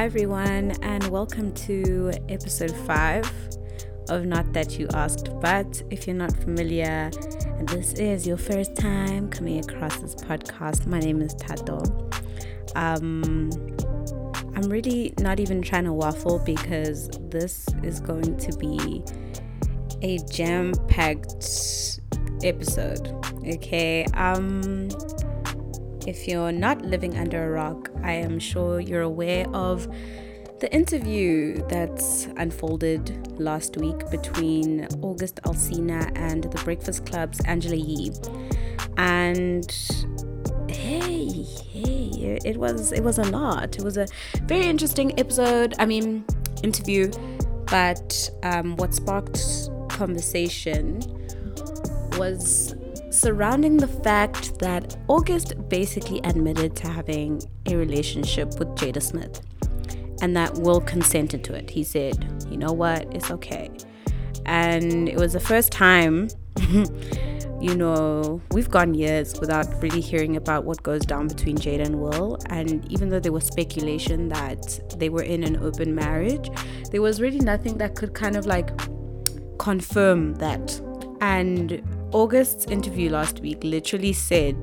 Hi, everyone, and welcome to episode five of Not That You Asked. But if you're not familiar and this is your first time coming across this podcast, my name is Tato. Um, I'm really not even trying to waffle because this is going to be a jam packed episode. Okay. Um, if you're not living under a rock, I am sure you're aware of the interview that's unfolded last week between August Alsina and the Breakfast Club's Angela Yee. And hey, hey, it was it was a lot. It was a very interesting episode. I mean, interview, but um, what sparked conversation was surrounding the fact that August basically admitted to having a relationship with Jada Smith and that Will consented to it. He said, you know what, it's okay. And it was the first time, you know, we've gone years without really hearing about what goes down between Jada and Will. And even though there was speculation that they were in an open marriage, there was really nothing that could kind of like confirm that. And August's interview last week literally said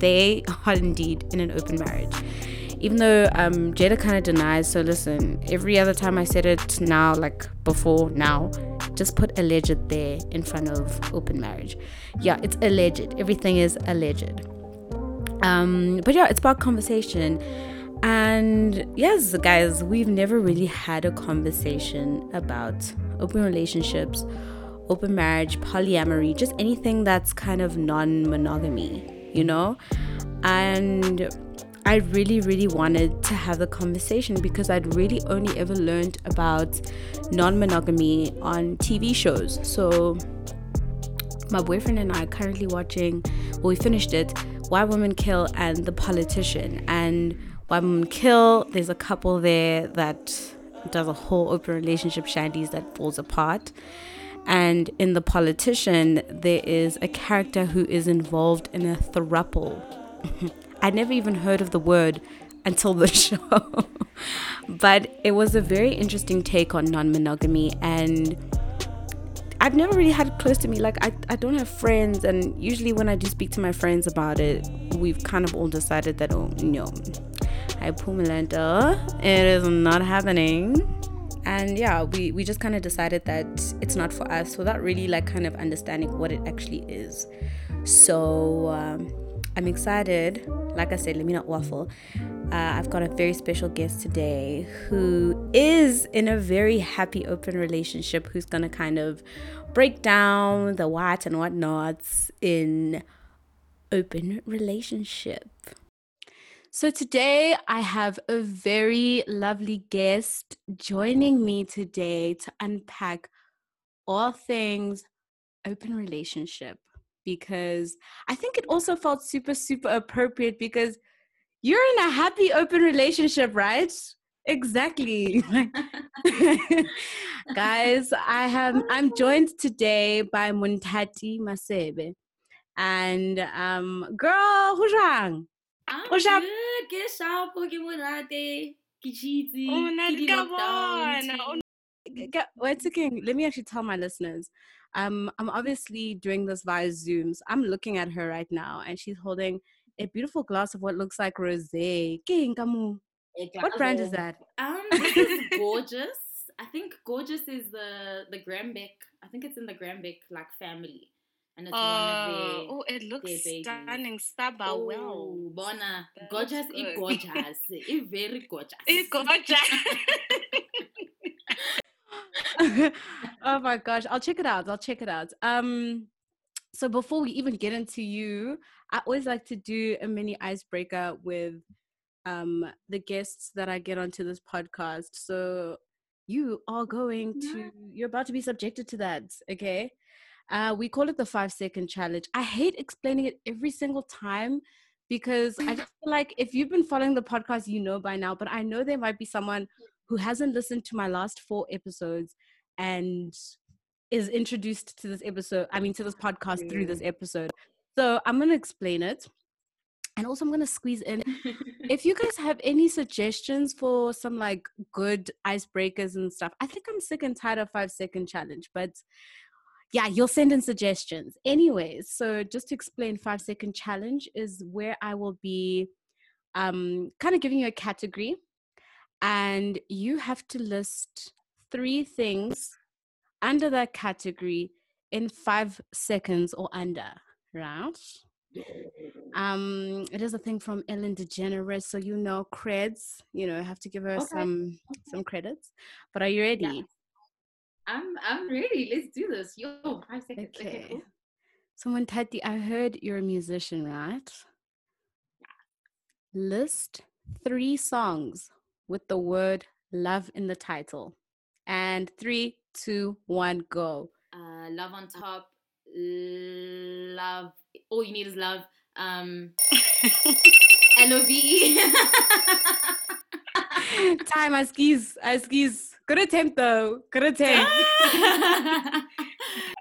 they are indeed in an open marriage. Even though um, Jada kind of denies, so listen, every other time I said it now, like before now, just put alleged there in front of open marriage. Yeah, it's alleged. Everything is alleged. Um, but yeah, it's about conversation. And yes, guys, we've never really had a conversation about open relationships open marriage, polyamory, just anything that's kind of non monogamy, you know? And I really, really wanted to have the conversation because I'd really only ever learned about non monogamy on TV shows. So, my boyfriend and I are currently watching, well, we finished it, Why Women Kill and The Politician. And Why Women Kill, there's a couple there that does a whole open relationship shandies that falls apart. And in The Politician, there is a character who is involved in a thruple. I'd never even heard of the word until the show. but it was a very interesting take on non monogamy. And I've never really had it close to me. Like, I, I don't have friends. And usually, when I do speak to my friends about it, we've kind of all decided that, oh, no, I Pumalenta, it is not happening and yeah we we just kind of decided that it's not for us without really like kind of understanding what it actually is. So um, i'm excited. Like i said let me not waffle. Uh, i've got a very special guest today who is in a very happy open relationship who's gonna kind of break down the what and whatnots in open relationship so today I have a very lovely guest joining me today to unpack all things open relationship because I think it also felt super super appropriate because you're in a happy open relationship, right? Exactly. Guys, I have I'm joined today by Muntati Masebe. And um girl, who's wrong? I'm good. Ke shapo, ke monate, ke cheesy, ke lockdown. Wait again. Let me actually tell my listeners. Um, I'm obviously doing this via Zooms. I'm looking at her right now, and she's holding a beautiful glass of what looks like rosé. What brand is that? Um, this is gorgeous. I think gorgeous is the the Graham Beck. I think it's in the Graham Beck like family and it's uh, one of their. Oh, it looks stunning. Staba oh, well. Bona, gorgeous, it gorgeous, it very gorgeous. It gorgeous. oh my gosh, I'll check it out. I'll check it out. Um, so before we even get into you, I always like to do a mini icebreaker with um the guests that I get onto this podcast. So you are going to you're about to be subjected to that, okay? Uh, we call it the five second challenge. I hate explaining it every single time because I just feel like if you've been following the podcast, you know by now, but I know there might be someone who hasn't listened to my last four episodes and is introduced to this episode, I mean, to this podcast through this episode. So I'm going to explain it. And also, I'm going to squeeze in if you guys have any suggestions for some like good icebreakers and stuff. I think I'm sick and tired of five second challenge, but yeah, you'll send in suggestions. Anyways, so just to explain, five second challenge is where I will be um, kind of giving you a category, and you have to list three things under that category in five seconds or under, right? Um, it is a thing from Ellen DeGeneres, so you know creds. You know, have to give her okay. some some credits. But are you ready? Yeah. I'm I'm ready. Let's do this. Yo, five seconds. Okay. okay cool. Someone Tati, I heard you're a musician, right? Yeah. List three songs with the word love in the title. And three, two, one, go. Uh, love on top, love. All you need is love. Um, L O V E. Time, I skis, I skis. Good attempt though. Good attempt.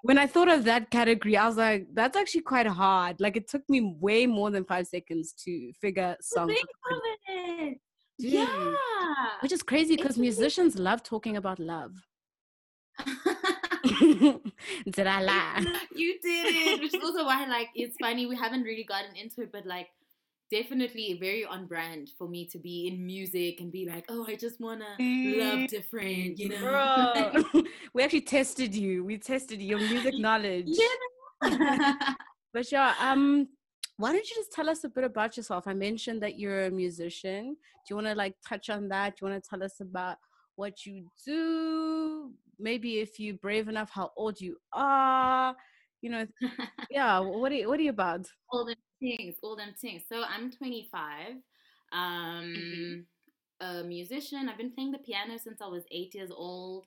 when I thought of that category, I was like, that's actually quite hard. Like it took me way more than five seconds to figure songs. Think of it. Dude. Yeah. Which is crazy because musicians love talking about love. did I lie? You did it, which is also why like it's funny we haven't really gotten into it, but like definitely very on brand for me to be in music and be like, oh, I just wanna mm. love different, you know. we actually tested you. We tested your music knowledge. Yeah. but yeah, um, why don't you just tell us a bit about yourself? I mentioned that you're a musician. Do you want to like touch on that? Do you want to tell us about what you do? Maybe if you're brave enough, how old you are. You know, yeah. What are you, what are you about? Things, all them things. So I'm 25. Um, mm-hmm. a musician. I've been playing the piano since I was eight years old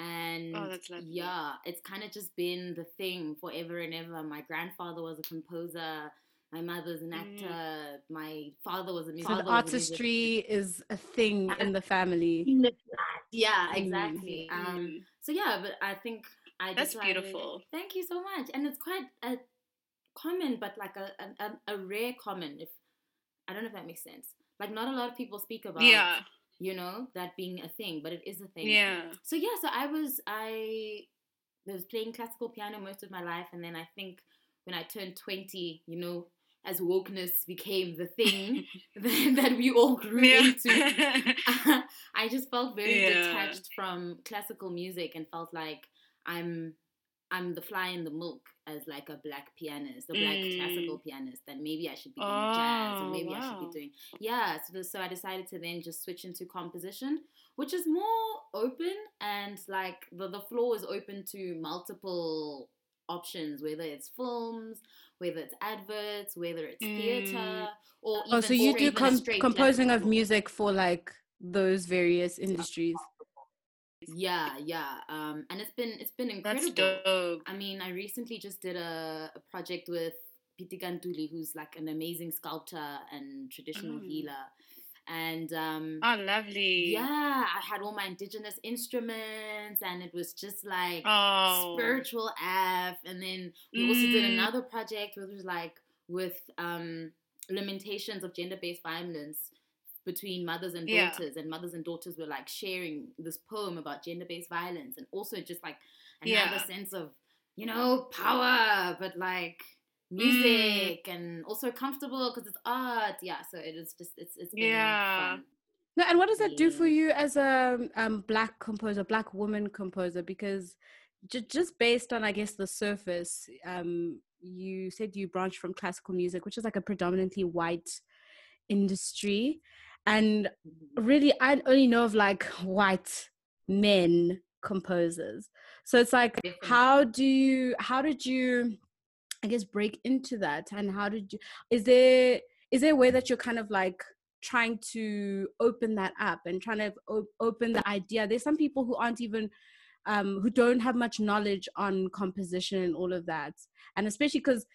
and oh, yeah it's kind of just been the thing forever and ever my grandfather was a composer my mother's an mm. actor. Mm. My father was a musician. So the artistry is a thing in the family. Yeah, exactly. Mm. Um, so yeah, but I think I that's beautiful. Thank you so much, and it's quite a common, but like a, a, a rare common. If I don't know if that makes sense. Like not a lot of people speak about. Yeah. You know that being a thing, but it is a thing. Yeah. So yeah, so I was I was playing classical piano most of my life, and then I think when I turned twenty, you know, as wokeness became the thing that we all grew yeah. into, I just felt very yeah. detached from classical music and felt like I'm I'm the fly in the milk as like a black pianist, a black mm. classical pianist, then maybe I should be doing oh, jazz or maybe wow. I should be doing yeah. So, so I decided to then just switch into composition, which is more open and like the, the floor is open to multiple options, whether it's films, whether it's adverts, whether it's mm. theater, or oh, so you do com- composing of music for like those various industries. Yeah, yeah, um, and it's been it's been incredible. That's dope. I mean, I recently just did a, a project with Pitika Ntuli, who's like an amazing sculptor and traditional mm. healer and um oh lovely yeah i had all my indigenous instruments and it was just like oh. spiritual f and then we mm. also did mm. another project which was like with um lamentations of gender-based violence between mothers and daughters yeah. and mothers and daughters were like sharing this poem about gender-based violence and also just like another yeah. sense of you know power but like Mm. music mm. and also comfortable because it's art. Yeah, so it is just it's it's yeah. Fun. No, and what does that do for you as a um, black composer, black woman composer? Because j- just based on, I guess, the surface, um, you said you branched from classical music, which is like a predominantly white industry, and really, I only know of like white men composers. So it's like, how do you? How did you? I guess break into that and how did you is there is there a way that you're kind of like trying to open that up and trying to op- open the idea there's some people who aren't even um, who don't have much knowledge on composition and all of that and especially because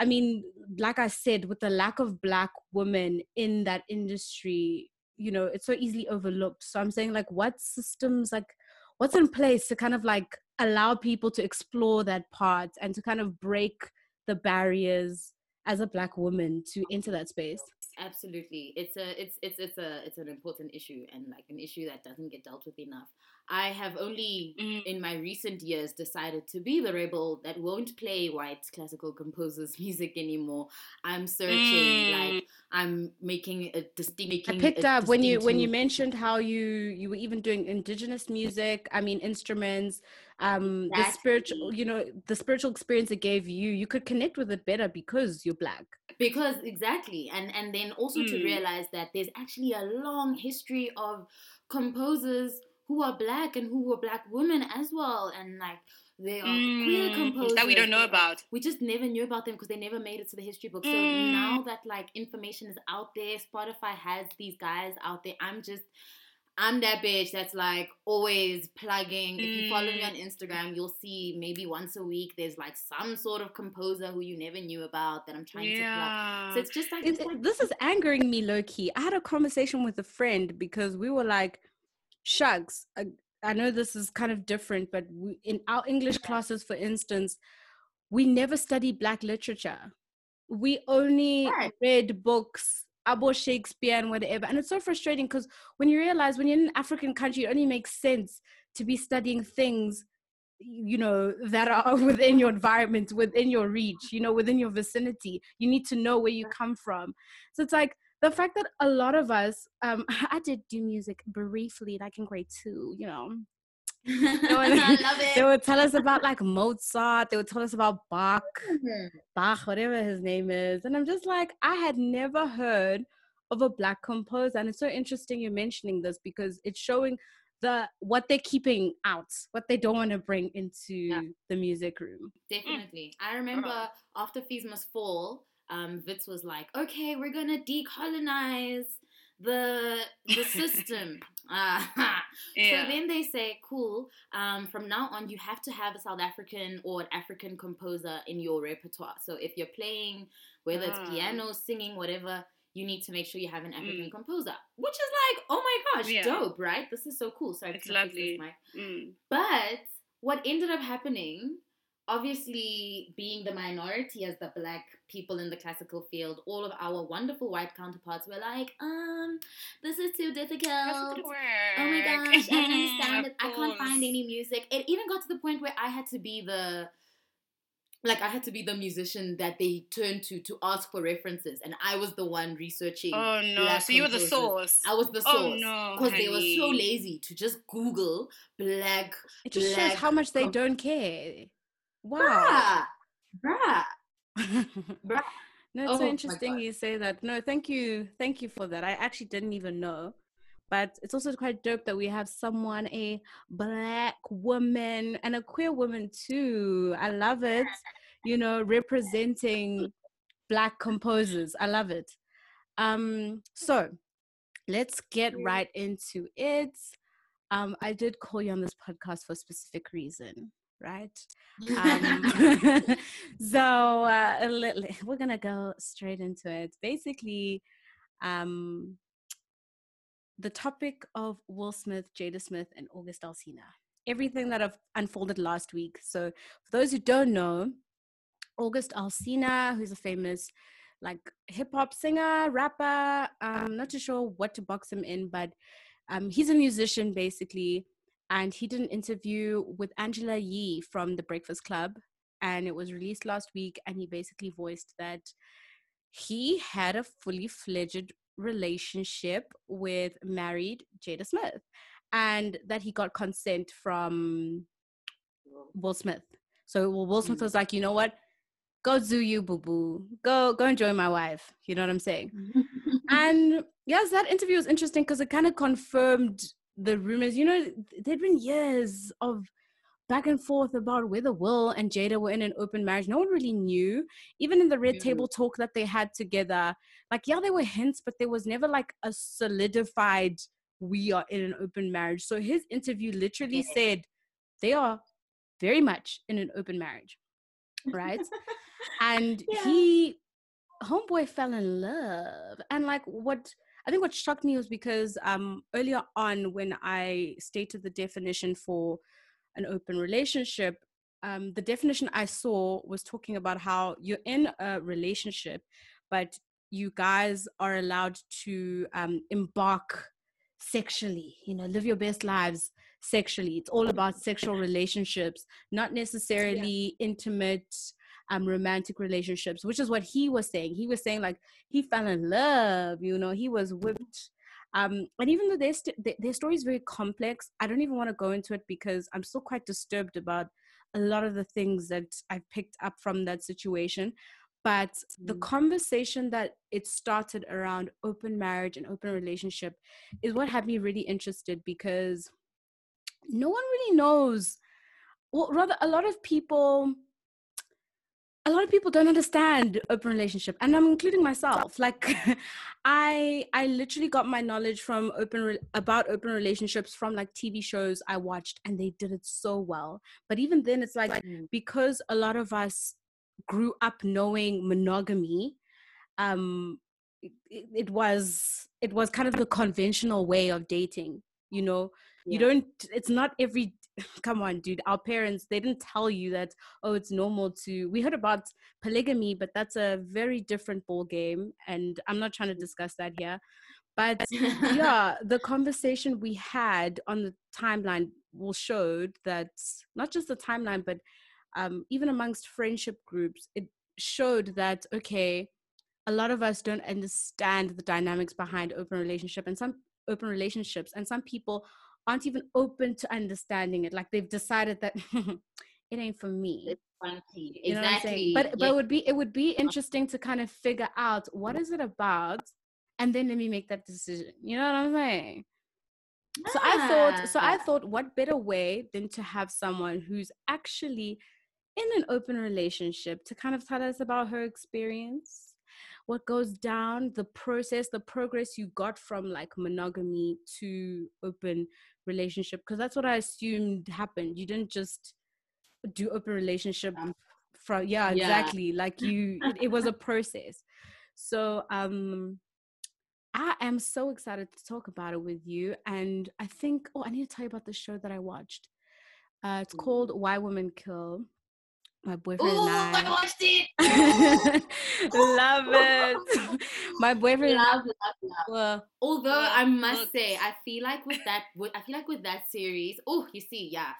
i mean like i said with the lack of black women in that industry you know it's so easily overlooked. So i'm saying like what systems like what's in place to kind of like allow people to explore that part and to kind of break the barriers as a black woman to enter that space absolutely it's a it's it's it's a it's an important issue and like an issue that doesn't get dealt with enough i have only Mm. in my recent years decided to be the rebel that won't play white classical composers music anymore i'm searching like i'm making a distinct I picked up when you when you mentioned how you you were even doing indigenous music. I mean instruments, um, the spiritual you know the spiritual experience it gave you. You could connect with it better because you're black. Because exactly and and then also to Mm. realize that there's actually a long history of composers who are black and who were black women as well and like they are queer Mm, composers that we don't know about. we just never knew about them because they never made it to the history book so Mm. now that like information is out there spotify has these guys out there i'm just I'm that bitch that's like always plugging. If you follow me Mm. on Instagram, you'll see maybe once a week there's like some sort of composer who you never knew about that I'm trying to plug. So it's just like, It- it's like this is angering me low key. I had a conversation with a friend because we were like, shucks. I, I know this is kind of different, but we, in our English classes, for instance, we never study Black literature. We only Right. read books about Shakespeare and whatever. And it's so frustrating because when you realize when you're in an African country, it only makes sense to be studying things you know that are within your environment within your reach you know within your vicinity. You need to know where you come from. So it's like the fact that a lot of us um i did do music briefly like in grade two you know I love they would tell us about like mozart. They would tell us about bach. Mhm. bach whatever his name is. And i'm just like i had never heard of a black composer. And it's so interesting you're mentioning this because it's showing the what they're keeping out what they don't want to bring into the music room. Definitely. I remember after Fees Must Fall, um, Wits was like, okay, we're going to decolonize the the system. Ah, yeah. So then they say, cool, um, from now on, you have to have a South African or an African composer in your repertoire. So if you're playing, whether it's Ah. piano, singing, whatever, you need to make sure you have an African Mm. composer, which is like, oh my gosh, Yeah. dope, right? This is so cool. So It's I this lovely. mic? Mm. But what ended up happening, obviously being the minority as the black people in the classical field, all of our wonderful white counterparts were like, um, this is too difficult. Oh my gosh, I don't understand it. I can't find any music. It even got to the point where I had to be the like I had to be the musician that they turned to to ask for references, and I was the one researching. Oh no! black So you were the source. I was the Oh, source no, because they were so lazy to just Google black. it just shows how much they com- don't care wow. Bruh, bruh. Bruh. no it's Oh so interesting you say that. No thank you thank you for that. I actually didn't even know. But it's also quite dope that we have someone a black woman and a queer woman too. I love it you know representing black composers. I love it. Um so let's get right into it. Um i did call you on this podcast for a specific reason right um, so uh, we're gonna go straight into it. Basically, um, the topic of Will Smith, Jada Smith, and August Alsina. Everything that I've unfolded last week. So, for those who don't know, August Alsina, who's a famous like hip hop singer, rapper. I'm not too sure what to box him in, but um, he's a musician basically. And he did an interview with Angela Yee from The Breakfast Club, and it was released last week. And he basically voiced that he had a fully fledged relationship with married Jada Smith, and that he got consent from Will Smith. So well, Will Smith Mm. was like, you know what? Go do you, boo boo. Go go enjoy my wife. You know what I'm saying? and yes, that interview was interesting because it kind of confirmed the rumors. You know, there'd been years of back and forth about whether Will and Jada were in an open marriage. No one really knew. Even in the red table talk that they had together, like yeah, there were hints, but there was never like a solidified we are in an open marriage. So his interview literally Yeah. said they are very much in an open marriage, right? and Yeah. he homeboy fell in love and like what i think what shocked me was because um earlier on when i stated the definition for an open relationship um, the definition I saw was talking about how you're in a relationship, but you guys are allowed to um, embark sexually, you know, live your best lives sexually. It's all about sexual relationships, not necessarily yeah. intimate, um, romantic relationships, which is what he was saying. He was saying like he fell in love, you know, he was whipped. Um, and even though their, st- their story is very complex, I don't even want to go into it because I'm still quite disturbed about a lot of the things that I've picked up from that situation but the mm. conversation that it started around open marriage and open relationship is what had me really interested because no one really knows well rather a lot of people a lot of people don't understand open relationship and i'm including myself. Like i i literally got my knowledge from open re- about open relationships from like tv shows i watched and they did it so well. But even then it's like because a lot of us grew up knowing monogamy um it, it, was it was kind of the conventional way of dating you know? Yeah. you don't it's not every come on dude. Our parents they didn't tell you that oh it's normal to we heard about polygamy but that's a very different ball game and i'm not trying to discuss that here. But yeah the conversation we had on the timeline will showed that not just the timeline but um, even amongst friendship groups, it showed that, okay, a lot of us don't understand the dynamics behind open relationship and some open relationships and some people aren't even open to understanding it like they've decided that it ain't for me. It's. You. Know exactly. But but it would be it would be interesting to kind of figure out what is it about and then let me make that decision. You know what i'm saying? So i thought so i thought what better way than to have someone who's actually in an open relationship to kind of tell us about her experience what goes down the process the progress you got from like monogamy to open relationship because that's what i assumed happened you didn't just do open relationship from yeah, yeah. exactly like you it, it was a process so um I am so excited to talk about it with you. And I think, oh, I need to tell you about the show that I watched. Uh, it's called Why Women Kill my boyfriend Ooh, and I. I watched it. love it. my boyfriend. Love, love, love. Well, Although I must say, I feel like with that, with, I feel like with that series. Oh, you see, yeah.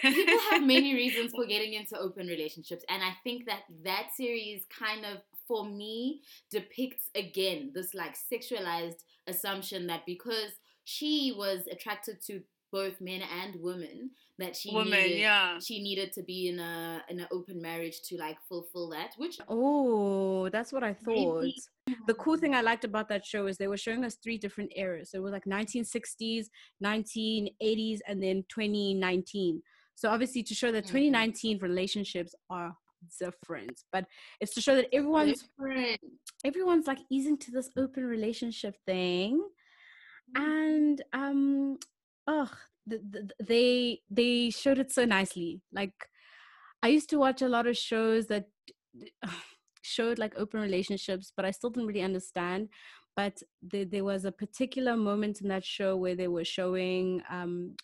People have many reasons for getting into open relationships, and I think that that series kind of, for me, depicts again this like sexualized assumption that because she was attracted to both men and women that she woman needed, yeah she needed to be in a in an open marriage to like fulfill that which oh that's what i thought maybe. the cool thing i liked about that show is they were showing us three different eras so it was like 1960s 1980s and then 2019 so obviously to show that mm-hmm. 2019 relationships are different but it's to show that everyone's different. everyone's like easing to this open relationship thing mm-hmm. and um oh the, the, they they showed it so nicely. Like i used to watch a lot of shows that showed like open relationships but i still didn't really understand. But the, there was a particular moment in that show where they were showing um,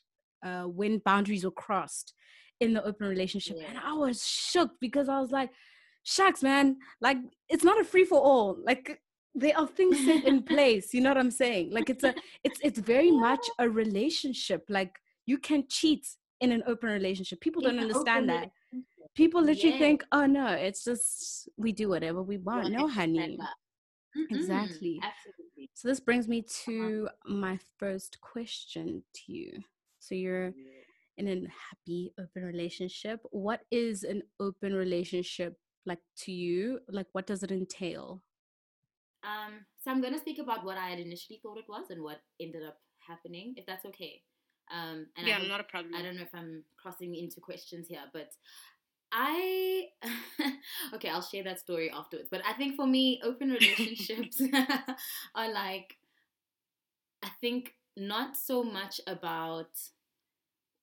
uh, when boundaries were crossed in the open relationship yeah. and i was shook because i was like shucks man. Like it's not a free for all. Like there are things set in place you know what i'm saying? Like it's a it's it's very much a relationship. Like you can cheat in an open relationship. People don't understand that. people literally think oh no it's just we do whatever we want. No honey. exactly. Absolutely. so this brings me to my first question to you. So you're in a happy open relationship. What is an open relationship like to you? Like what does it entail um, so I'm going to speak about what I had initially thought it was and what ended up happening, if that's okay. Um, and yeah, I not a problem. I don't know if I'm crossing into questions here, but I okay, I'll share that story afterwards. But I think for me, open relationships are like I think not so much about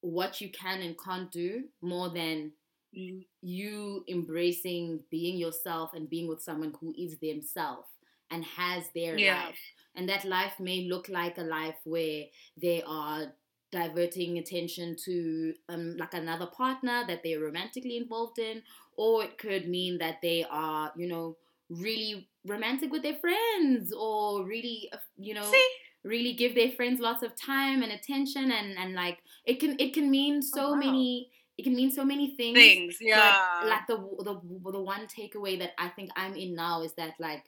what you can and can't do more than mm. you embracing being yourself and being with someone who is themselves and has their yeah. life. And that life may look like a life where they are diverting attention to um, like another partner that they're romantically involved in, or it could mean that they are, you know, really romantic with their friends, or really, uh, you know, See? really give their friends lots of time and attention, and and like it can it can mean so wow. many. It can mean so many things. Things, yeah. like the the the one takeaway that I think I'm in now is that like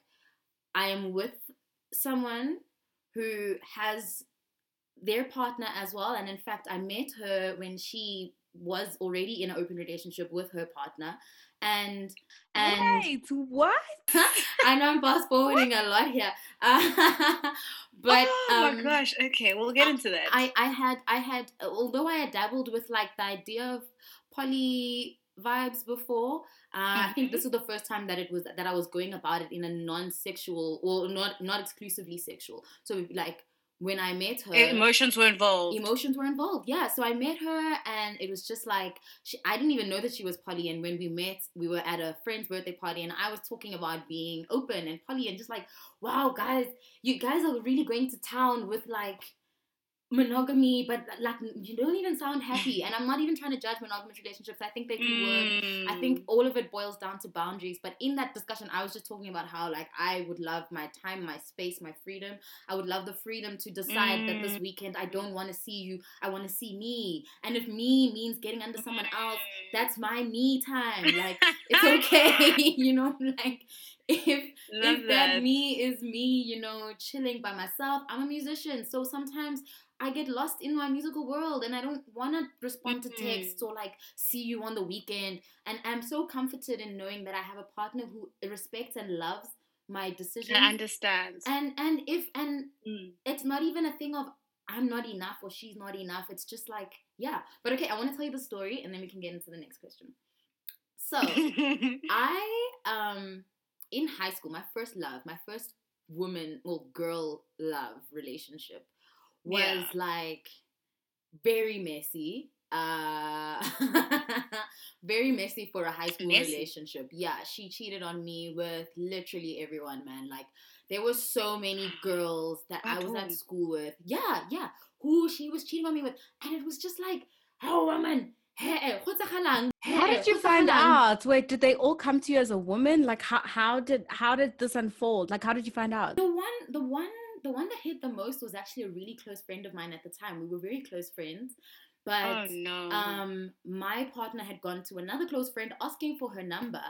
I am with someone who has their partner as well. And in fact, I met her when she was already in an open relationship with her partner. And and Wait, what? I know I'm fast forwarding a lot here, uh, but oh um, my gosh. Okay, we'll get into that. I I had I had although I had dabbled with like the idea of poly vibes before. Uh, I think this was the first time that it was that I was going about it in a non-sexual or not not exclusively sexual. So like when I met her, emotions were involved. Emotions were involved. Yeah. So I met her, and it was just like she, I didn't even know that she was poly. And when we met, we were at a friend's birthday party, and I was talking about being open and poly, and just like, wow, guys, you guys are really going to town with like monogamy, but like you don't even sound happy. And I'm not even trying to judge monogamous relationships. I think they can Mm. work. I think all of it boils down to boundaries. But in that discussion, I was just talking about how like I would love my time, my space, my freedom. I would love the freedom to decide that this Mm. weekend I don't want to see you. I want to see me. And if me means getting under someone else, that's my me time. Like it's okay, you know, like if Love if that. that. me is me, you know, chilling by myself. I'm a musician, so sometimes I get lost in my musical world and I don't want to respond to texts or like see you on the weekend. And I'm so comforted in knowing that I have a partner who respects and loves my decisions. I understand. and and if and Mm. it's not even a thing of I'm not enough or she's not enough. It's just like yeah. But okay, I want to tell you the story and then we can get into the next question. So I um in high school, my first love, my first woman or girl love relationship was Yeah. like very messy. Uh very messy for a high school Messy. relationship. Yeah, she cheated on me with literally everyone, man. Like there were so many girls that I was at school with. Yeah, yeah. Who she was cheating on me with. And it was just like, oh woman, How did you find out? Wait, did they all come to you as a woman? Like how how did how did this unfold? Like how did you find out? The one, the one, the one that hit the most was actually a really close friend of mine at the time. We were very close friends, but oh no. um, my partner had gone to another close friend asking for her number,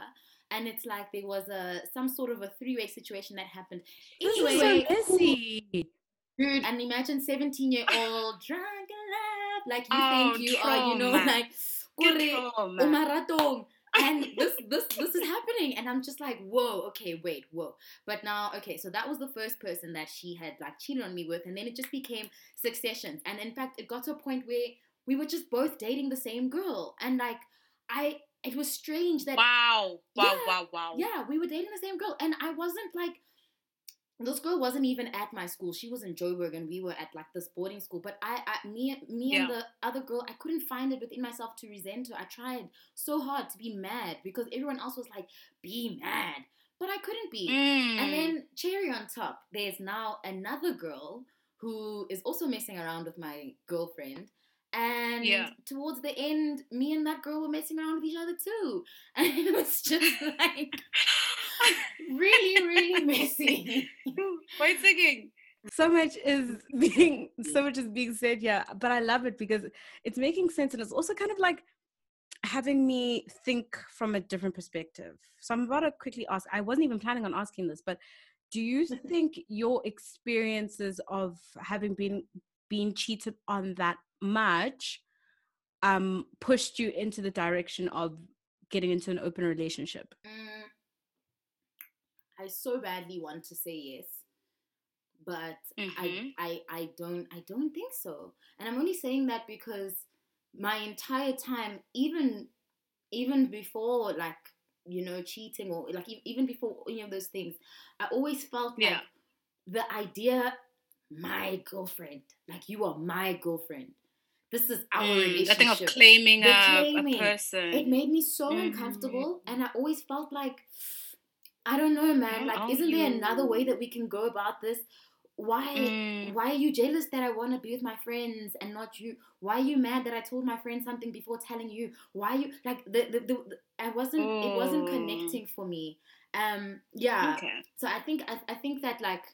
and it's like there was a some sort of a three way situation that happened. This Anyway, is so messy. dude, and imagine seventeen year old drunk like you Oh, think you are, you know, like. Good "Kore, trauma. umaratong." and this this this is happening and i'm just like whoa okay wait whoa but now okay so that was the first person that she had like cheated on me with and then it just became successions and in fact it got to a point where we were just both dating the same girl and like i it was strange that Wow. Wow. Yeah, Wow. Wow. yeah we were dating the same girl and i wasn't like this girl wasn't even at my school. She was in Joburg, and we were at like this boarding school. But I, I me, me and the other girl, I couldn't find it within myself to resent her. I tried so hard to be mad because everyone else was like, "Be mad," but I couldn't be. Mm. And then cherry on top, there's now another girl who is also messing around with my girlfriend. And Yeah. towards the end, me and that girl were messing around with each other too. And it was just like really, really messy. Wait singing. so much is being so much is being said here but i love it because it's making sense and it's also kind of like having me think from a different perspective so i'm about to quickly ask i wasn't even planning on asking this but do you think your experiences of having been being cheated on that much um pushed you into the direction of getting into an open relationship Mm, I so badly want to say yes, but Mhm. I, I I don't I don't think so. And I'm only saying that because my entire time, even even before like you know cheating or like even before any of those things, I always felt like Yeah. the idea, my girlfriend, like you are my girlfriend. This is our Mm, relationship. the thing of claiming, a, claiming. a person. It made me so Mhm. uncomfortable, and I always felt like, I don't know, man. Like, oh, isn't there another way that we can go about this why Mm. why are you jealous that I want to be with my friends and not you? Why are you mad that I told my friend something before telling you? Why you like the the, the, the I wasn't it wasn't Oh. connecting for me. Um yeah. Okay. So I think I, I think that like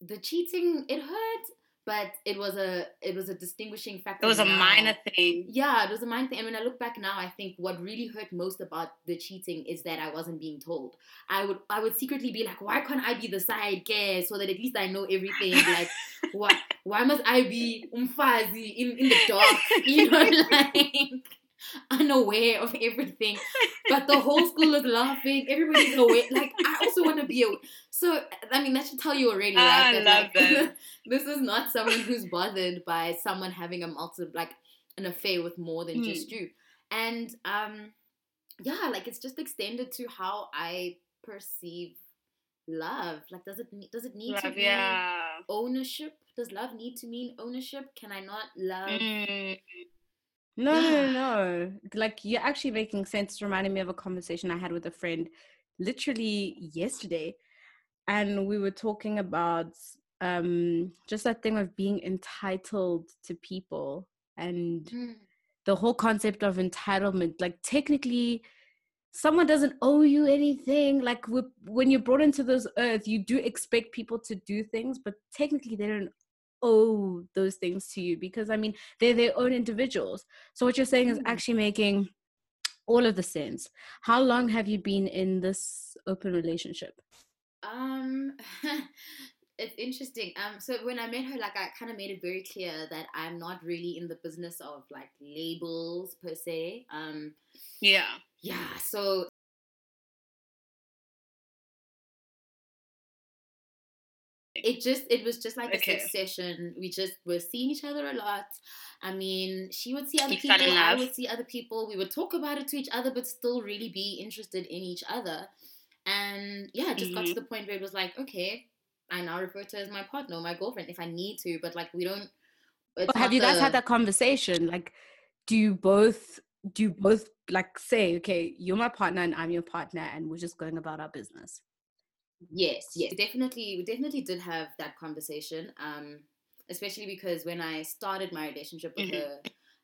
the cheating it hurt, but it was a it was a distinguishing factor. It was a minor thing. Yeah, it was a minor thing. And when I look back now, I think what really hurt most about the cheating is that I wasn't being told. I would I would secretly be like, why can't I be the side guy so that at least I know everything? Like, why why must I be umfazi in, in the dark? You know, like unaware of everything. But the whole school is laughing. Everybody's aware. Like, I also want to be aware. So, I mean, that should tell you already, right? I love like, that. this is not someone who's bothered by someone having a multi like an affair with more than just Hmm. you. And um yeah, like it's just extended to how I perceive love. Like does it does it need to be yeah. ownership? Does love need to mean ownership? Can I not love Mm. No, no, no, Like you're actually making sense. It's reminding me of a conversation I had with a friend literally yesterday. And we were talking about um just that thing of being entitled to people and Mm. the whole concept of entitlement. Like technically someone doesn't owe you anything. Like when you're brought into this earth, you do expect people to do things, but technically they don't owe those things to you because I mean they're their own individuals. So what you're saying is Mm. actually making all of the sense. How long have you been in this open relationship? Um, it's interesting. Um, so when I met her, like I kind of made it very clear that I'm not really in the business of like labels per se. Um, Yeah. yeah. So it just it was just like Okay. a succession. We just were seeing each other a lot. I mean, she would see other You people, I would see other people. We would talk about it to each other, but still really be interested in each other. And yeah, it just got to Mhm. the point where it was like, okay, I now refer to her as my partner, my girlfriend, if I need to. But like, we don't. it's have you guys the- had that conversation? Like, do you both do you both like say, okay, you're my partner and I'm your partner, and we're just going about our business? Yes, yes, definitely. We definitely did have that conversation. Um, especially because when I started my relationship with Mhm. her,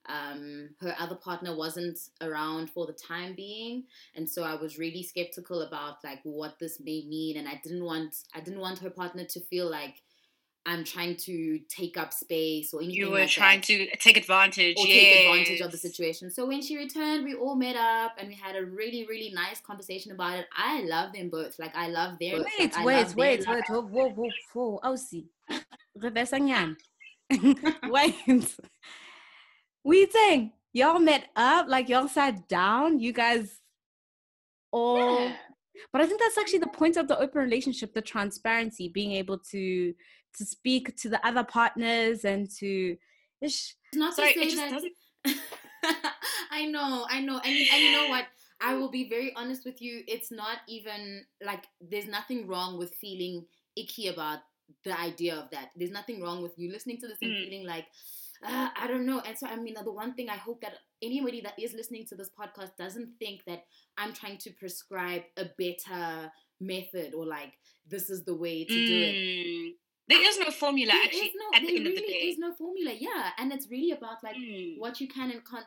um, her other partner wasn't around for the time being, and so I was really skeptical about like what this may mean, and I didn't want I didn't want her partner to feel like I'm trying to take up space or anything. You were like trying that to take advantage. or take advantage of the situation. So when she returned, we all met up and we had a really, really nice conversation about it. I love them both. Like I love their. Wait, like, I wait, love their wait, love. wait, whoa, whoa, whoa, whoa. Oh, see. Reverse Wait. What you saying? Y'all met up? Like y'all sat down? You guys all Yeah. but I think that's actually the point of the open relationship, the transparency, being able to to speak to the other partners and to ish. It's not Sorry, to it say just that. doesn't. I know, I know, and and you know what? I will be very honest with you. It's not even like there's nothing wrong with feeling icky about the idea of that. There's nothing wrong with you listening to this and Mm. feeling like uh, I don't know. And so I mean, the one thing I hope that anybody that is listening to this podcast doesn't think that I'm trying to prescribe a better method or like this is the way to do it. Mm. There is no formula There actually no, at the there end of the day. is no formula. Yeah, and it's really about like Mm. what you can and can't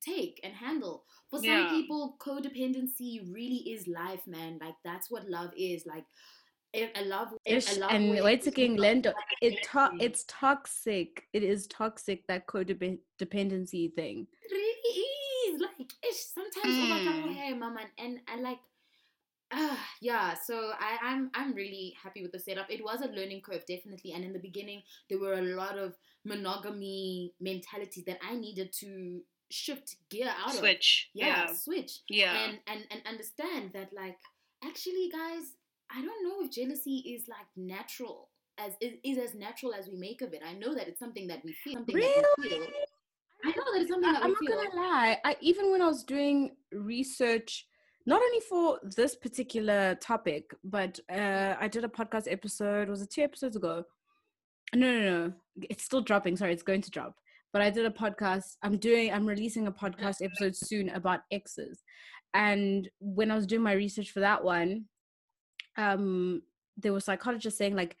take and handle. For some Yeah. people, codependency really is life, man. Like that's what love is. Like a a love, a love And where wait you again, love Lendo. It to- it's toxic. It is toxic that codependency thing. It really is like ish. Sometimes oh my god, Mm. hey, mama, and I like. Uh, yeah, so I, I'm I'm really happy with the setup. It was a learning curve, definitely, and in the beginning there were a lot of monogamy mentalities that I needed to shift gear out of. Switch. Yeah, Yeah. switch. Yeah. and and and understand that like actually guys i don't know if jealousy is like natural as is, is as natural as we make of it i know that it's something that we feel something that we feel i know that it's something I, that I'm we not feel gonna lie. I even when I was doing research, not only for this particular topic, but uh, I did a podcast episode. Was it two episodes ago? No, no, no. It's still dropping. Sorry, it's going to drop. But I did a podcast. I'm doing. I'm releasing a podcast episode soon about exes. And when I was doing my research for that one, um, there were psychologists saying like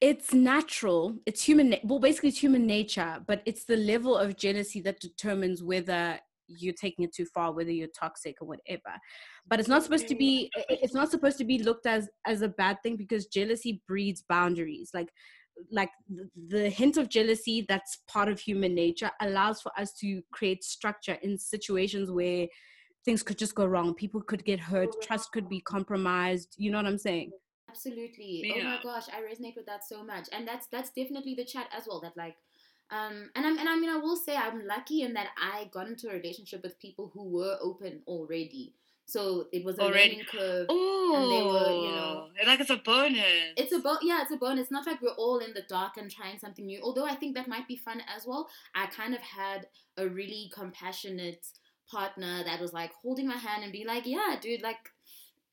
it's natural it's human well basically it's human nature but it's the level of jealousy that determines whether you're taking it too far whether you're toxic or whatever. But it's not supposed to be it's not supposed to be looked as as a bad thing because jealousy breeds boundaries. Like like the, the hint of jealousy that's part of human nature allows for us to create structure in situations where things could just go wrong. People could get hurt. Trust could be compromised. You know what i'm saying? Absolutely. Oh my gosh, I resonate with that so much. And that's that's definitely the chat as well. That like um and I'm and I mean I will say I'm lucky in that I got into a relationship with people who were open already. So it was a Already. learning curve. Oh, they were, you know- like it's a bonus. It's a bo- yeah, it's a bonus. It's not like we're all in the dark and trying something new. Although I think that might be fun as well. I kind of had a really compassionate partner that was like holding my hand and be like, "Yeah, dude, like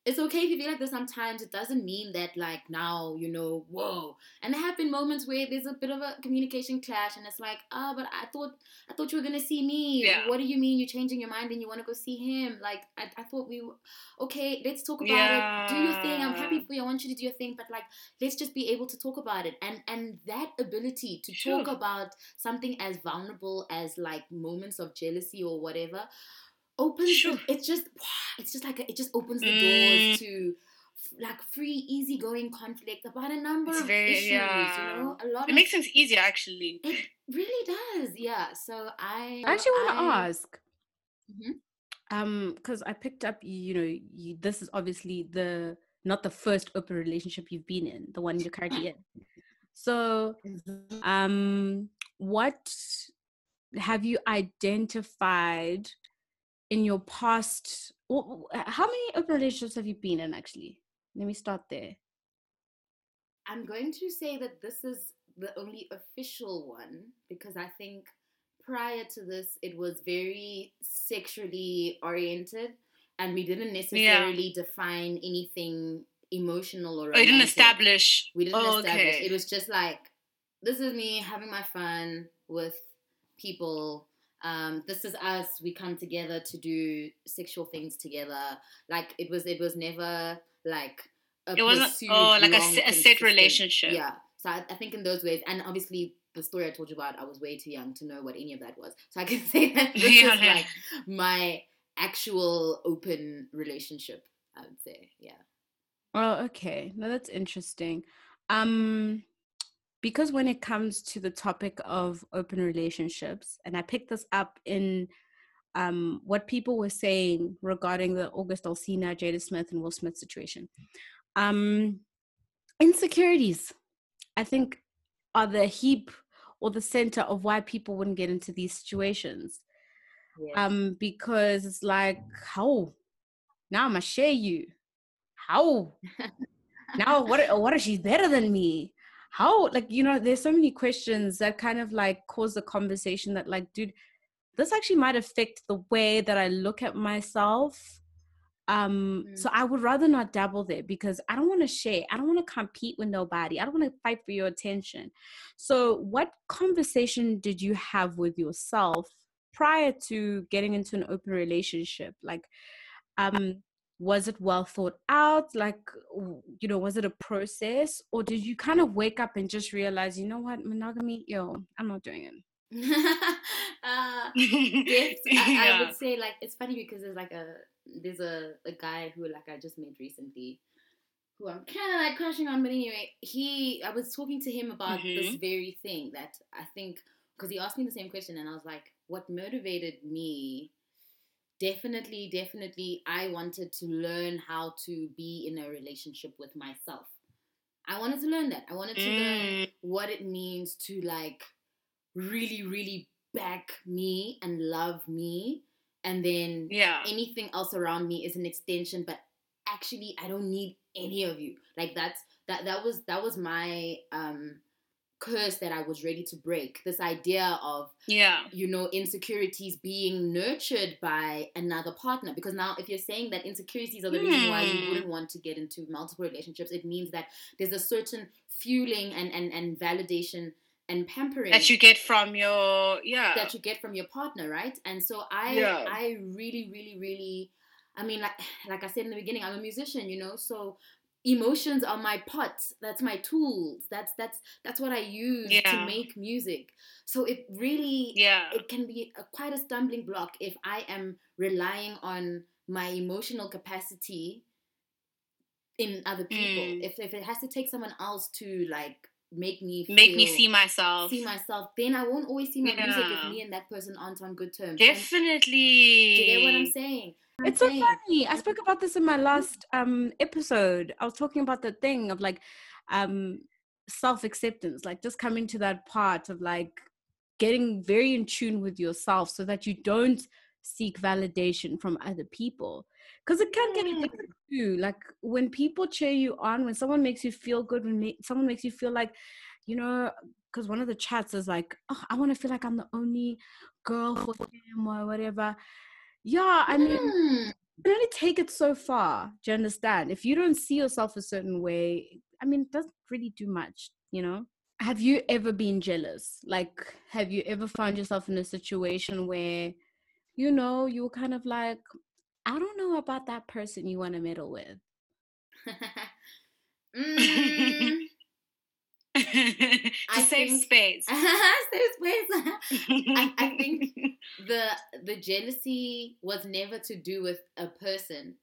it's okay if you feel like this sometimes. It doesn't mean that like now, you know, whoa. And there have been moments where there's a bit of a communication clash and it's like, ah, but I thought I thought you were gonna see me. Yeah. What do you mean you're changing your mind and you wanna go see him? Like I, I thought we were okay, let's talk about it. Do your thing. I'm happy for you. I want you to do your thing, but like let's just be able to talk about it. And and that ability to talk about something as vulnerable as like moments of jealousy or whatever opens the- it's just it's just like a, it just opens the Mm. doors to like free easygoing conflict about a number It's of very- issues yeah. you know a lot It of makes things easier, actually. it really does yeah so i I actually want to I- ask, Mhm. um, because I picked up, you know, you, this is obviously the not the first open relationship you've been in, the one you're currently in. So, um, what have you identified in your past? How many open relationships have you been in? Actually, let me start there. i'm going to say that this is the only official one because i think prior to this it was very sexually oriented and we didn't necessarily define anything emotional or Oh, didn't establish. We didn't Oh, establish. okay. It was just like, this is me having my fun with people. Um, this is us. We come together to do sexual things together. Like it was. It was never like a It wasn't- pursued, oh, like a a set relationship. Yeah. So I, I think in those ways, and obviously the story I told you about, I was way too young to know what any of that was. So I can say that this Yeah, is yeah. like my actual open relationship. I would say, yeah. Oh, okay. No, that's interesting. Um, because when it comes to the topic of open relationships, and I picked this up in um what people were saying regarding the August Alsina, Jada Smith, and Will Smith situation. Um, insecurities, I think, are the heap or the center of why people wouldn't get into these situations. Um, because it's like, how now I'm gonna share you. How now? What? What if she's better than me? How? Like you know, there's so many questions that kind of like cause the conversation that like, dude, this actually might affect the way that I look at myself. Um, so I would rather not dabble there because I don't want to share. I don't want to compete with nobody. I don't want to fight for your attention. So, what conversation did you have with yourself prior to getting into an open relationship? Like, um, was it well thought out? Like, you know, was it a process, or did you kind of wake up and just realize, you know what, monogamy, yo, I'm not doing it. uh, yes, I, I would say like it's funny because there's like a there's a, a guy who like I just met recently who I'm kind of like crushing on, but anyway, he I was talking to him about this Mhm. very thing that I think because he asked me the same question and I was like, what motivated me? Definitely, definitely, I wanted to learn how to be in a relationship with myself. I wanted to learn that. I wanted to learn Mm, what it means to like really, really back me and love me. And then yeah. anything else around me is an extension, but actually I don't need any of you. Like that's that that was that was my um curse that I was ready to break. This idea of Yeah. you know, insecurities being nurtured by another partner. Because now, if you're saying that insecurities are the reason why you Hmm. wouldn't want to get into multiple relationships, it means that there's a certain fueling and, and, and validation and pampering That you get from your yeah. that you get from your partner, right? And so I Yeah. I really, really, really I mean like like I said in the beginning, I'm a musician, you know, so emotions are my pots that's my tools that's that's that's what i use to make music so it really Yeah. it can be a, quite a stumbling block if i am relying on my emotional capacity in other people Mm. if, if it has to take someone else to like make me Make me see myself. see myself then i won't always see my music if me and that person aren't on good terms And- Definitely. do you get what i'm saying It's so funny. I spoke about this in my last um episode. I was talking about the thing of like um self acceptance, like just coming to that part of like getting very in tune with yourself so that you don't seek validation from other people. Because it can get Mm. addictive too. Like when people cheer you on, when someone makes you feel good, when ma- someone makes you feel like, you know, because one of the chats is like, oh, I want to feel like I'm the only girl for him or whatever. Yeah, I mean, Hmm. you can only take it so far. Do you understand? If you don't see yourself a certain way, I mean, it doesn't really do much, you know? Have you ever been jealous? Like, have you ever found yourself in a situation where, you know, you were kind of like, I don't know about that person you want to meddle with? Mm, I safe think- space. Safe space. I, I think the the jealousy was never to do with a person.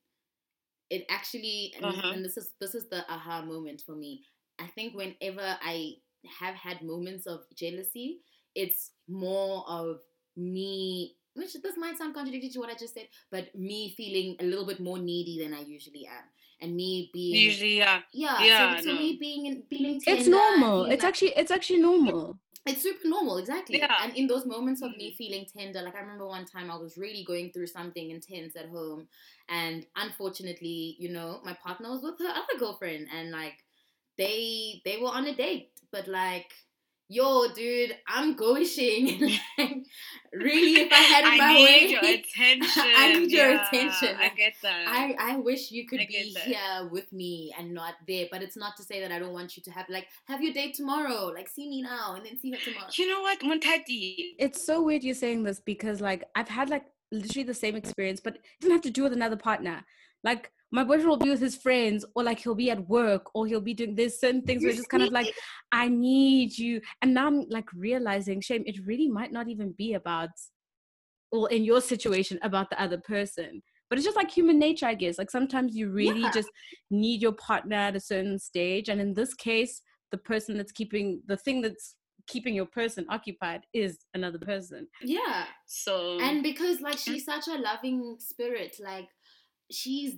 It actually, and, Uh-huh. and this is this is the aha moment for me. I think whenever I have had moments of jealousy, it's more of me. Which this might sound contradictory to what I just said, but me feeling a little bit more needy than I usually am, and me being Usually, yeah. yeah, Yeah, so, so no. me being in, being It's normal. feeling It's like- actually it's actually normal. it's super normal, exactly. Yeah. And in those moments of me mm-hmm. feeling tender, like I remember one time I was really going through something intense at home, and unfortunately, you know, my partner was with her other girlfriend, and like they they were on a date, but like. Yo, dude, I'm going. like, really, if I had it I my need way, your attention. I need your attention. I get that. I, I wish you could I be here with me and not there. But it's not to say that I don't want you to have like have your date tomorrow. Like see me now and then see her tomorrow. you know what? Montati. It's so weird you're saying this because like I've had like literally the same experience, but it doesn't have to do with another partner. Like my boyfriend will be with his friends, or like he'll be at work, or he'll be doing there's certain things where it's just kind of like, I need you. And now I'm like realizing, shame, it really might not even be about or in your situation about the other person. But it's just like human nature, I guess. Like sometimes you really Yeah. just need your partner at a certain stage. And in this case, the person that's keeping the thing that's keeping your person occupied is another person. Yeah. So And because like she's such a loving spirit, like she's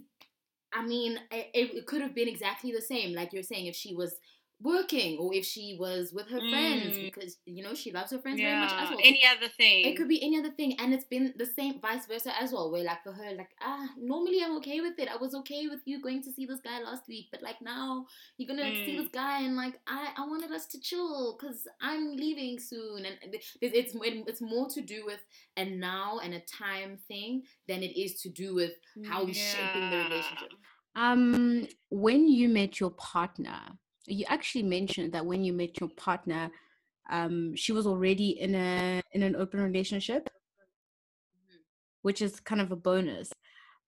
I mean, it, it could have been exactly the same, like you're saying, if she was working or if she was with her friends, Mm. because you know she loves her friends very much as yeah, well. any other thing. It could be any other thing, and it's been the same, vice versa as well. Where like for her, like ah, normally I'm okay with it. I was okay with you going to see this guy last week, but like now you're gonna see Mm. this guy, and like I, I wanted us to chill because I'm leaving soon, and it's it's it's more to do with a now and a time thing than it is to do with how we're shaping the relationship. Um, when you met your partner, you actually mentioned that when you met your partner, um, she was already in a in an open relationship, which is kind of a bonus.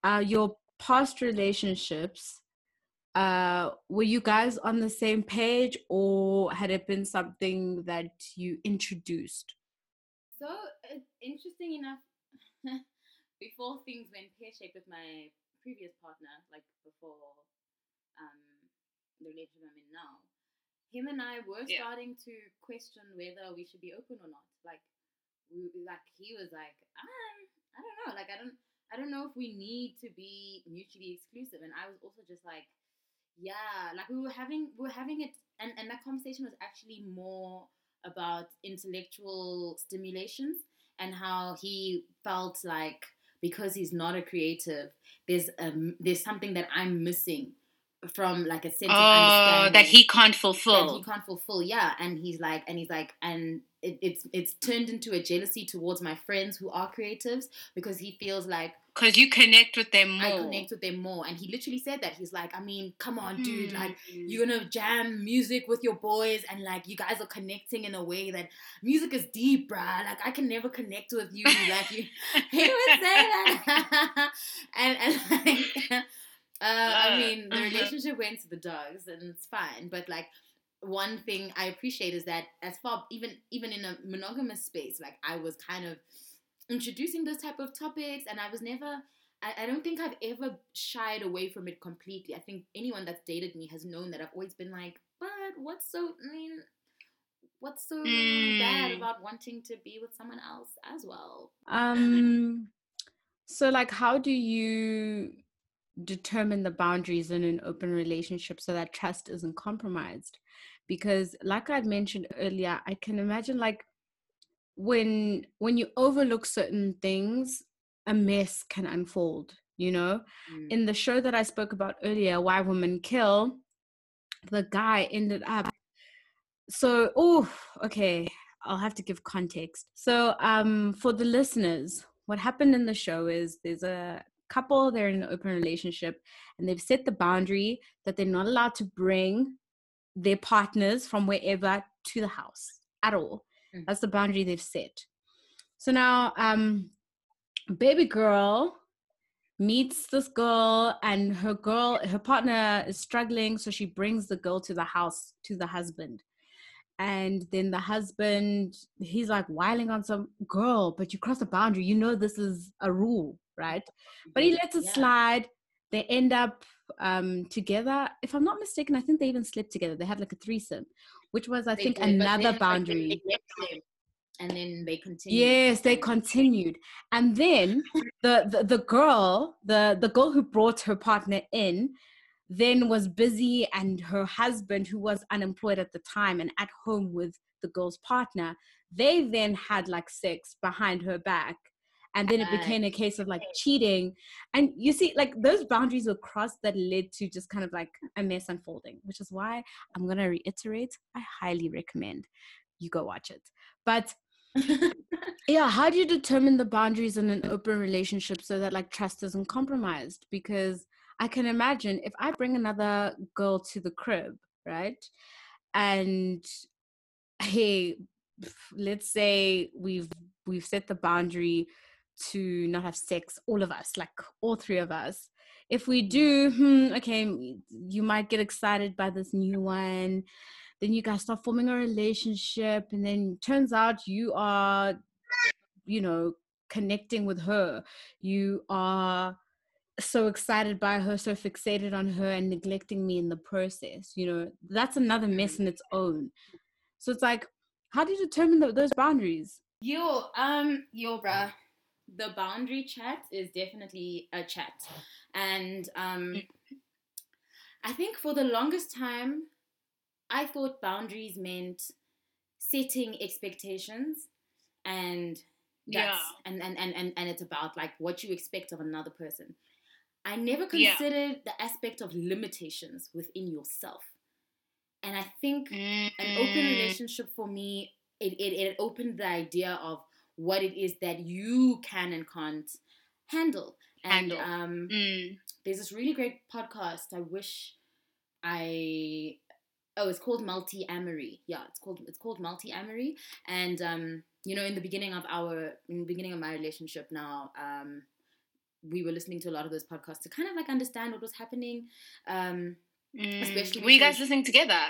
Uh, your past relationships, uh, were you guys on the same page, or had it been something that you introduced? So it's interesting enough. before things went pear shaped with my previous partner, like before um, the relationship I'm in now, him and I were Yeah. starting to question whether we should be open or not. Like, we, like he was like, um, I don't know. Like, I don't, I don't know if we need to be mutually exclusive. And I was also just like, yeah, like we were having, we were having it, and and that conversation was actually more about intellectual stimulations and how he felt like because he's not a creative, there's um there's something that I'm missing from like a sense of Oh, understanding that he can't that fulfill. he can't fulfill. Yeah, and he's like, and he's like, and it, it's it's turned into a jealousy towards my friends who are creatives because he feels like Because you connect with them more. I connect with them more. And he literally said that he's like, I mean, come on, dude, like Mm. you're gonna jam music with your boys and like you guys are connecting in a way that music is deep, bruh. Like I can never connect with you. Like you he would say that. and and like Uh, I Uh, mean, the mhm. relationship went to the dogs, and it's fine. But like, one thing I appreciate is that as far even even in a monogamous space, like I was kind of introducing those type of topics, and I was never. I, I don't think I've ever shied away from it completely. I think anyone that's dated me has known that I've always been like, but what's so? I mean, what's so bad Mm. about wanting to be with someone else as well? Um, so like, how do you determine the boundaries in an open relationship so that trust isn't compromised? Because, like I'd mentioned earlier, I can imagine like when when you overlook certain things, a mess can unfold. You know, Mm. in the show that I spoke about earlier, Why Women Kill, the guy ended up. So, oh, okay, I'll have to give context. So, um, for the listeners, what happened in the show is there's a couple, they're in an open relationship, and they've set the boundary that they're not allowed to bring their partners from wherever to the house at all. Mm. That's the boundary they've set. So now, um, baby girl meets this girl and her girl her partner is struggling so she brings the girl to the house to the husband and then the husband he's like whiling on some girl but you cross a boundary you know this is a rule right but he lets it Yeah. slide they end up um together. If i'm not mistaken i think they even slept together. They had like a threesome which was i They think did, another like, boundary. left and then they continued. Yes, they continued, and then the, the the girl, the the girl who brought her partner in, then was busy, and her husband, who was unemployed at the time and at home with the girl's partner, they then had like sex behind her back, and then it became a case of like cheating, and you see, like those boundaries were crossed that led to just kind of like a mess unfolding, which is why I'm gonna reiterate, I highly recommend you go watch it, but yeah how do you determine the boundaries in an open relationship so that like trust isn't compromised? Because i can imagine if i bring another girl to the crib right? And hey let's say we've we've set the boundary to not have sex all of us like all three of us. If we do hmm, okay you might get excited by this new one. Then you guys start forming a relationship and then turns out you are you know connecting with her. You are so excited by her so fixated on her and neglecting me in the process you know? That's another mess in its own. So it's like how do you determine tho- those boundaries? Yo, um, yo, bruh. The boundary chat is definitely a chat, and um, I think for the longest time, I thought boundaries meant setting expectations, and Yeah. and, and and and and it's about like what you expect of another person. I never Yeah. considered the aspect of limitations within yourself, and I think an open Mm. relationship for me it, it, it opened the idea of what it is that you can and can't handle and Handle. um Mm. there's this really great podcast i wish i oh it's called Multiamory yeah it's called it's called Multiamory and um you know in the beginning of our in the beginning of my relationship now um we were listening to a lot of those podcasts to kind of like understand what was happening um Mm. Especially Were you guys listening together?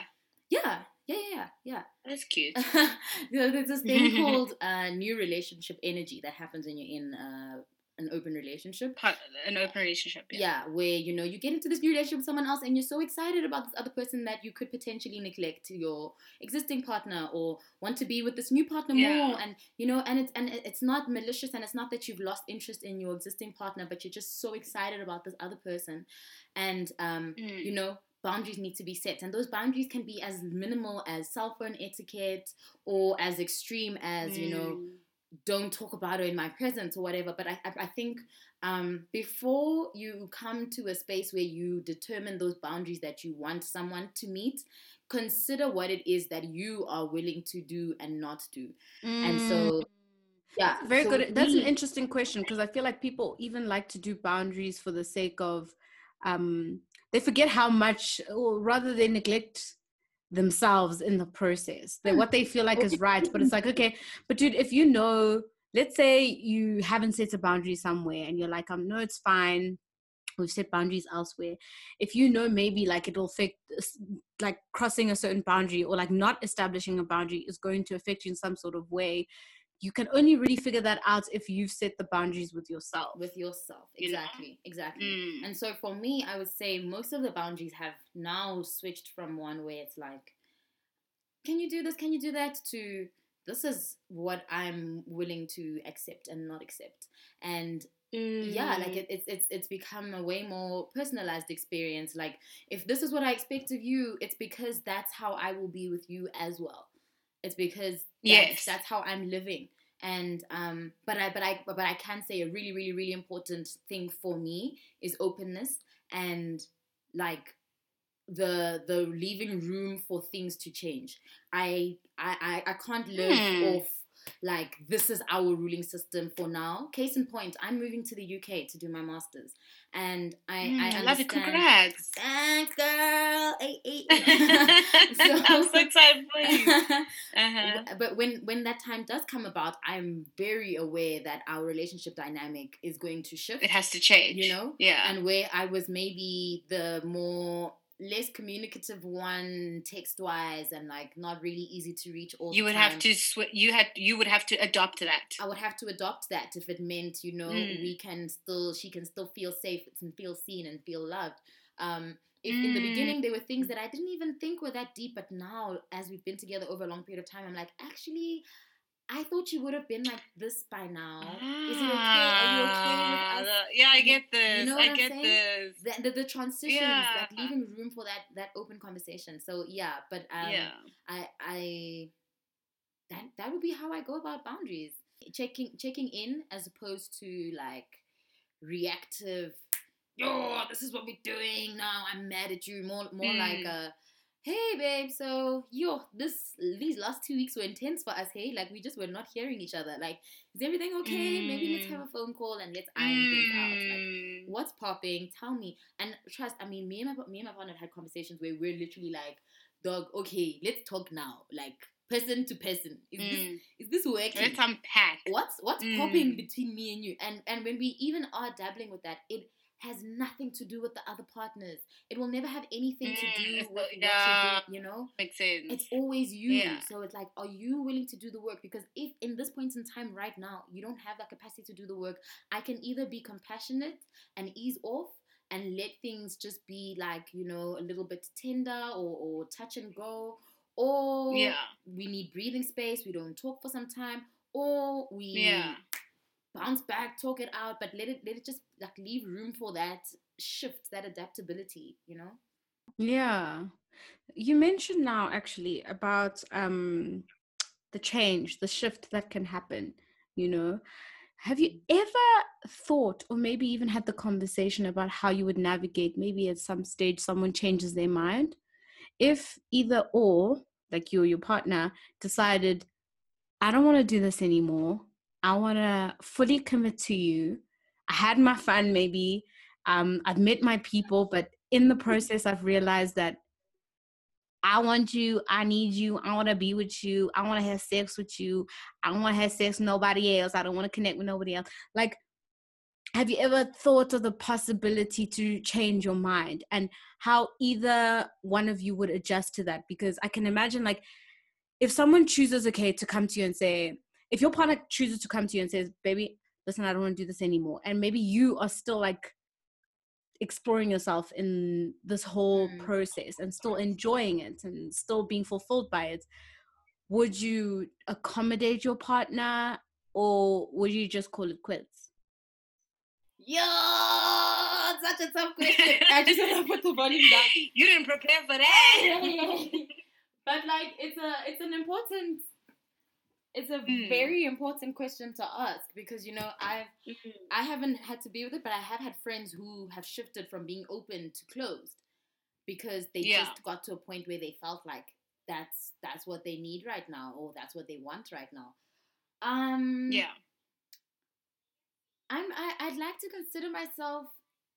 yeah yeah yeah yeah That's cute. there's this thing called uh, new relationship energy that happens when you're in uh, an open relationship. An open relationship. Yeah. Yeah, where you know you get into this new relationship with someone else, and you're so excited about this other person that you could potentially neglect your existing partner or want to be with this new partner Yeah. more. And you know, and it's and it's not malicious, and it's not that you've lost interest in your existing partner, but you're just so excited about this other person, and um, Mm. you know boundaries need to be set and those boundaries can be as minimal as cell phone etiquette or as extreme as you know Mm. don't talk about it in my presence or whatever but i, I I think um, before you come to a space where you determine those boundaries that you want someone to meet consider what it is that you are willing to do and not do and so yeah Mm. very so good that's an interesting question because i feel like people even like to do boundaries for the sake of um they forget how much or rather they neglect themselves in the process. That what they feel like is right but it's like okay but dude if you know let's say you haven't set a boundary somewhere and you're like um no it's fine. We've set boundaries elsewhere. If you know maybe like it'll affect like crossing a certain boundary or like not establishing a boundary is going to affect you in some sort of way you can only really figure that out if you've set the boundaries with yourself with yourself exactly you exactly mm. and so for me i would say most of the boundaries have now switched from one where it's like can you do this can you do that to this is what i'm willing to accept and not accept and Mm. Yeah, like mm. it, it's it's it's become a way more personalized experience. Like if this is what I expect of you, it's because that's how I will be with you as well. It's because that's, yes, that's how I'm living. And um, but I but I but I can say a really really really important thing for me is openness and like the the leaving room for things to change. I I I, I can't live hmm. off like this is our ruling system for now. Case in point, I'm moving to the UK to do my masters, and I mm, I understand. Love it. Congrats! Thanks, girl. Hey, hey. so, I'm so excited for you. Uh-huh. But when when that time does come about, I'm very aware that our relationship dynamic is going to shift. It has to change. You know. Yeah. And where I was maybe the more less communicative one text wise and like not really easy to reach all you would time. have to sw- you had you would have to adopt that i would have to adopt that if it meant you know mm. we can still she can still feel safe and feel seen and feel loved um if mm. in the beginning there were things that i didn't even think were that deep but now as we've been together over a long period of time i'm like actually I thought you would have been like this by now. Ah, Is it okay? Are you okay with ah, us? Yeah, I get this. You know what I get this. The, the, the transitions, yeah. like leaving room for that that open conversation. So yeah, but um, yeah, I I that that would be how I go about boundaries. Checking checking in as opposed to like reactive. Yo, this is what we're doing now. I'm mad at you. More more mm. like a hey babe. So yo this these last two weeks were intense for us hey? Like we just were not hearing each other. Like is everything okay? Mm. maybe let's have a mm. phone call and let's iron mm. things out. Like mm. what's popping? Tell me. And trust i mean me and my me and my partner had conversations where we're literally like dog okay let's talk now. Like person to person. Is mm. this is this working? Let's unpack. What's what's popping between me and you? And and when we even are dabbling with that it has nothing to do with the other partners. It will never have anything to do mm, with yeah, what you do, you know? Makes sense. It's always you. Yeah. So it's like, are you willing to do the work? Because if in this point in time right now you don't have that capacity to do the work, I can either be compassionate and ease off and let things just be like, you know, a little bit tender or, or touch and go. Or yeah. we need breathing space, we don't talk for some time, or we yeah bounce back, talk it out, but let it let it just like leave room for that shift, that adaptability, you know? Yeah. You mentioned now actually about um the change, the shift that can happen, you know. Have you ever thought or maybe even had the conversation about how you would navigate maybe at some stage someone changes their mind? If either or, like you or your partner, decided, I don't want to do this anymore. I want to fully commit to you. I had my fun, maybe. Um, I've met my people, but in the process, I've realized that I want you. I need you. I want to be with you. I want to have sex with you. I don't want to have sex with nobody else. I don't want to connect with nobody else. Like, have you ever thought of the possibility to change your mind and how either one of you would adjust to that? Because I can imagine, like, if someone chooses, okay, to come to you and say, if your partner chooses to come to you and says, baby, listen, I don't want to do this anymore, and maybe you are still like exploring yourself in this whole mm. process and still enjoying it and still being fulfilled by it, would you accommodate your partner or would you just call it quits? Yo, such a tough question. I just want to put the volume down. You didn't prepare for that. but like, it's a it's an important it's a mm. very important question to ask because you know I've mm-hmm. I haven't had to be with it, but I have had friends who have shifted from being open to closed because they yeah. just got to a point where they felt like that's that's what they need right now or that's what they want right now. Um Yeah. I'm I, I'd like to consider myself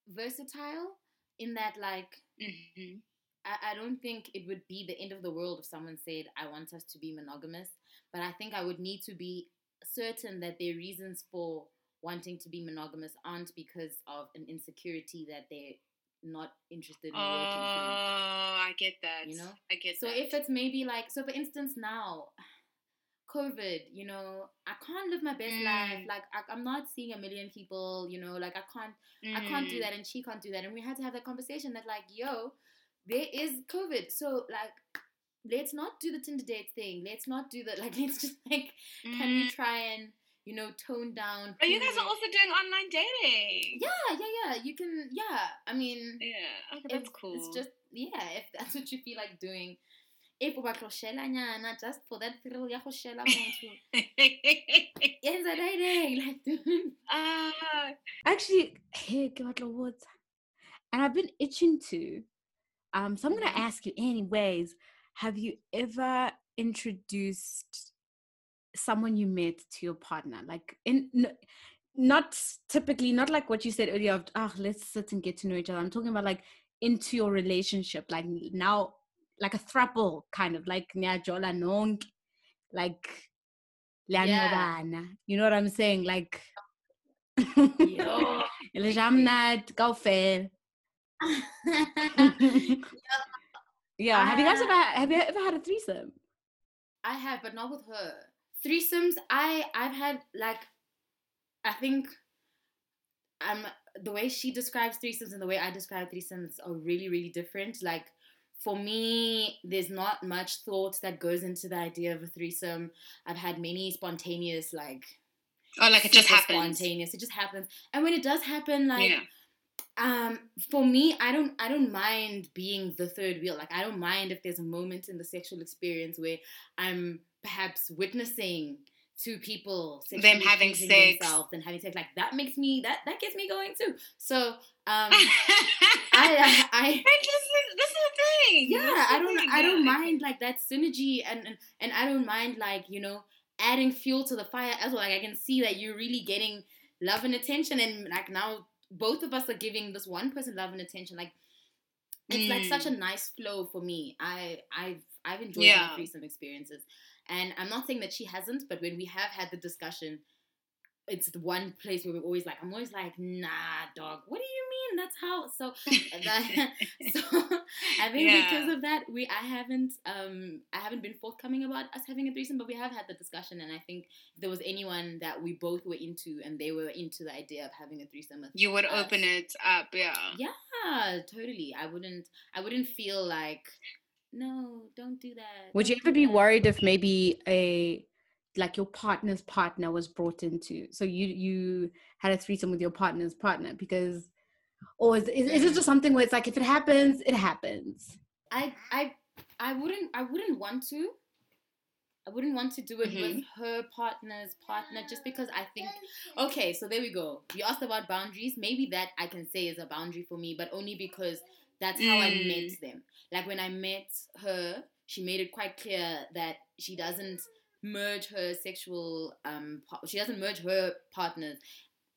versatile in that like mm-hmm. I, I don't think it would be the end of the world if someone said I want us to be monogamous but I think I would need to be certain that their reasons for wanting to be monogamous aren't because of an insecurity that they're not interested in oh, working from. I get that. You know? I get So that. if it's maybe like, so for instance, now, COVID, you know, I can't live my best life. Mm. Like, I, I'm not seeing a million people, you know, like, I can't, I can't do Mm. that, and she can't do that. And we had to have that conversation that, like, yo, there is COVID. So, like, let's not do the Tinder date thing. Let's not do that. like, let's just, like, can we Mm. try and, you know, tone down. Oh, you guys who are also doing online dating. Yeah, yeah, yeah. You can, yeah. I mean, Yeah. Okay, that's it's, cool. It's just yeah, if that's what you feel like doing. If we nyana just for that thrill ya go shela motho. Yenza dating like dude. Ah, Actually, hey, give out words. And I've been itching to. Um, so I'm gonna Mhm. ask you anyways. Have you ever introduced someone you met to your partner? Like in not typically, not like what you said earlier of ah, let's sit and get to know each other. I'm talking about like into your relationship, like now like a throuple kind of like niyajola nong like Yeah. you know what I'm saying? Like Yo. Le jamnat, yeah. Have you guys ever have you ever had a threesome? I have, but not with her. Threesomes, I I've had like I think um the way she describes threesomes and the way I describe threesomes are really, really different. Like for me, there's not much thought that goes into the idea of a threesome. I've had many spontaneous like oh, like it just happens. Spontaneous. It just happens. And when it does happen, like Yeah. Um for me i don't i don't mind being the third wheel like i don't mind if there's a moment in the sexual experience where i'm perhaps witnessing two people them having sex. themselves and having sex like that makes me that that gets me going too so um I, i i this, is, this is the thing. Yeah i don't thing, i don't yeah. mind like that synergy and, and and i don't mind like you know adding fuel to the fire as well like i can see that you're really getting love and attention and like now both of us are giving this one person love and attention like it's like such a mm. nice flow for me. I i've i've enjoyed Yeah. my threesome experiences. And i'm not saying that she hasn't but when we have had the discussion it's the one place where we're always like i'm always like nah dog what do you mean that's how so that, so I think Yeah. because of that, we I haven't um I haven't been forthcoming about us having a threesome, but we have had the discussion, and I think if there was anyone that we both were into, and they were into the idea of having a threesome. With you would us. open it up, yeah. Yeah, totally. I wouldn't. I wouldn't feel like no, don't do that. Would you don't ever be that." worried if maybe a like your partner's partner was brought into so you you had a threesome with your partner's partner because or is, is, is it just something where it's like if it happens it happens I I I wouldn't I wouldn't want to. I wouldn't want to do it with her partner's partner just because I think okay, so there we go. You asked about boundaries. Maybe that I can say is a boundary for me, but only because that's how I Mm. met them. Like when I met her, she made it quite clear that she doesn't merge her sexual um she doesn't merge her partners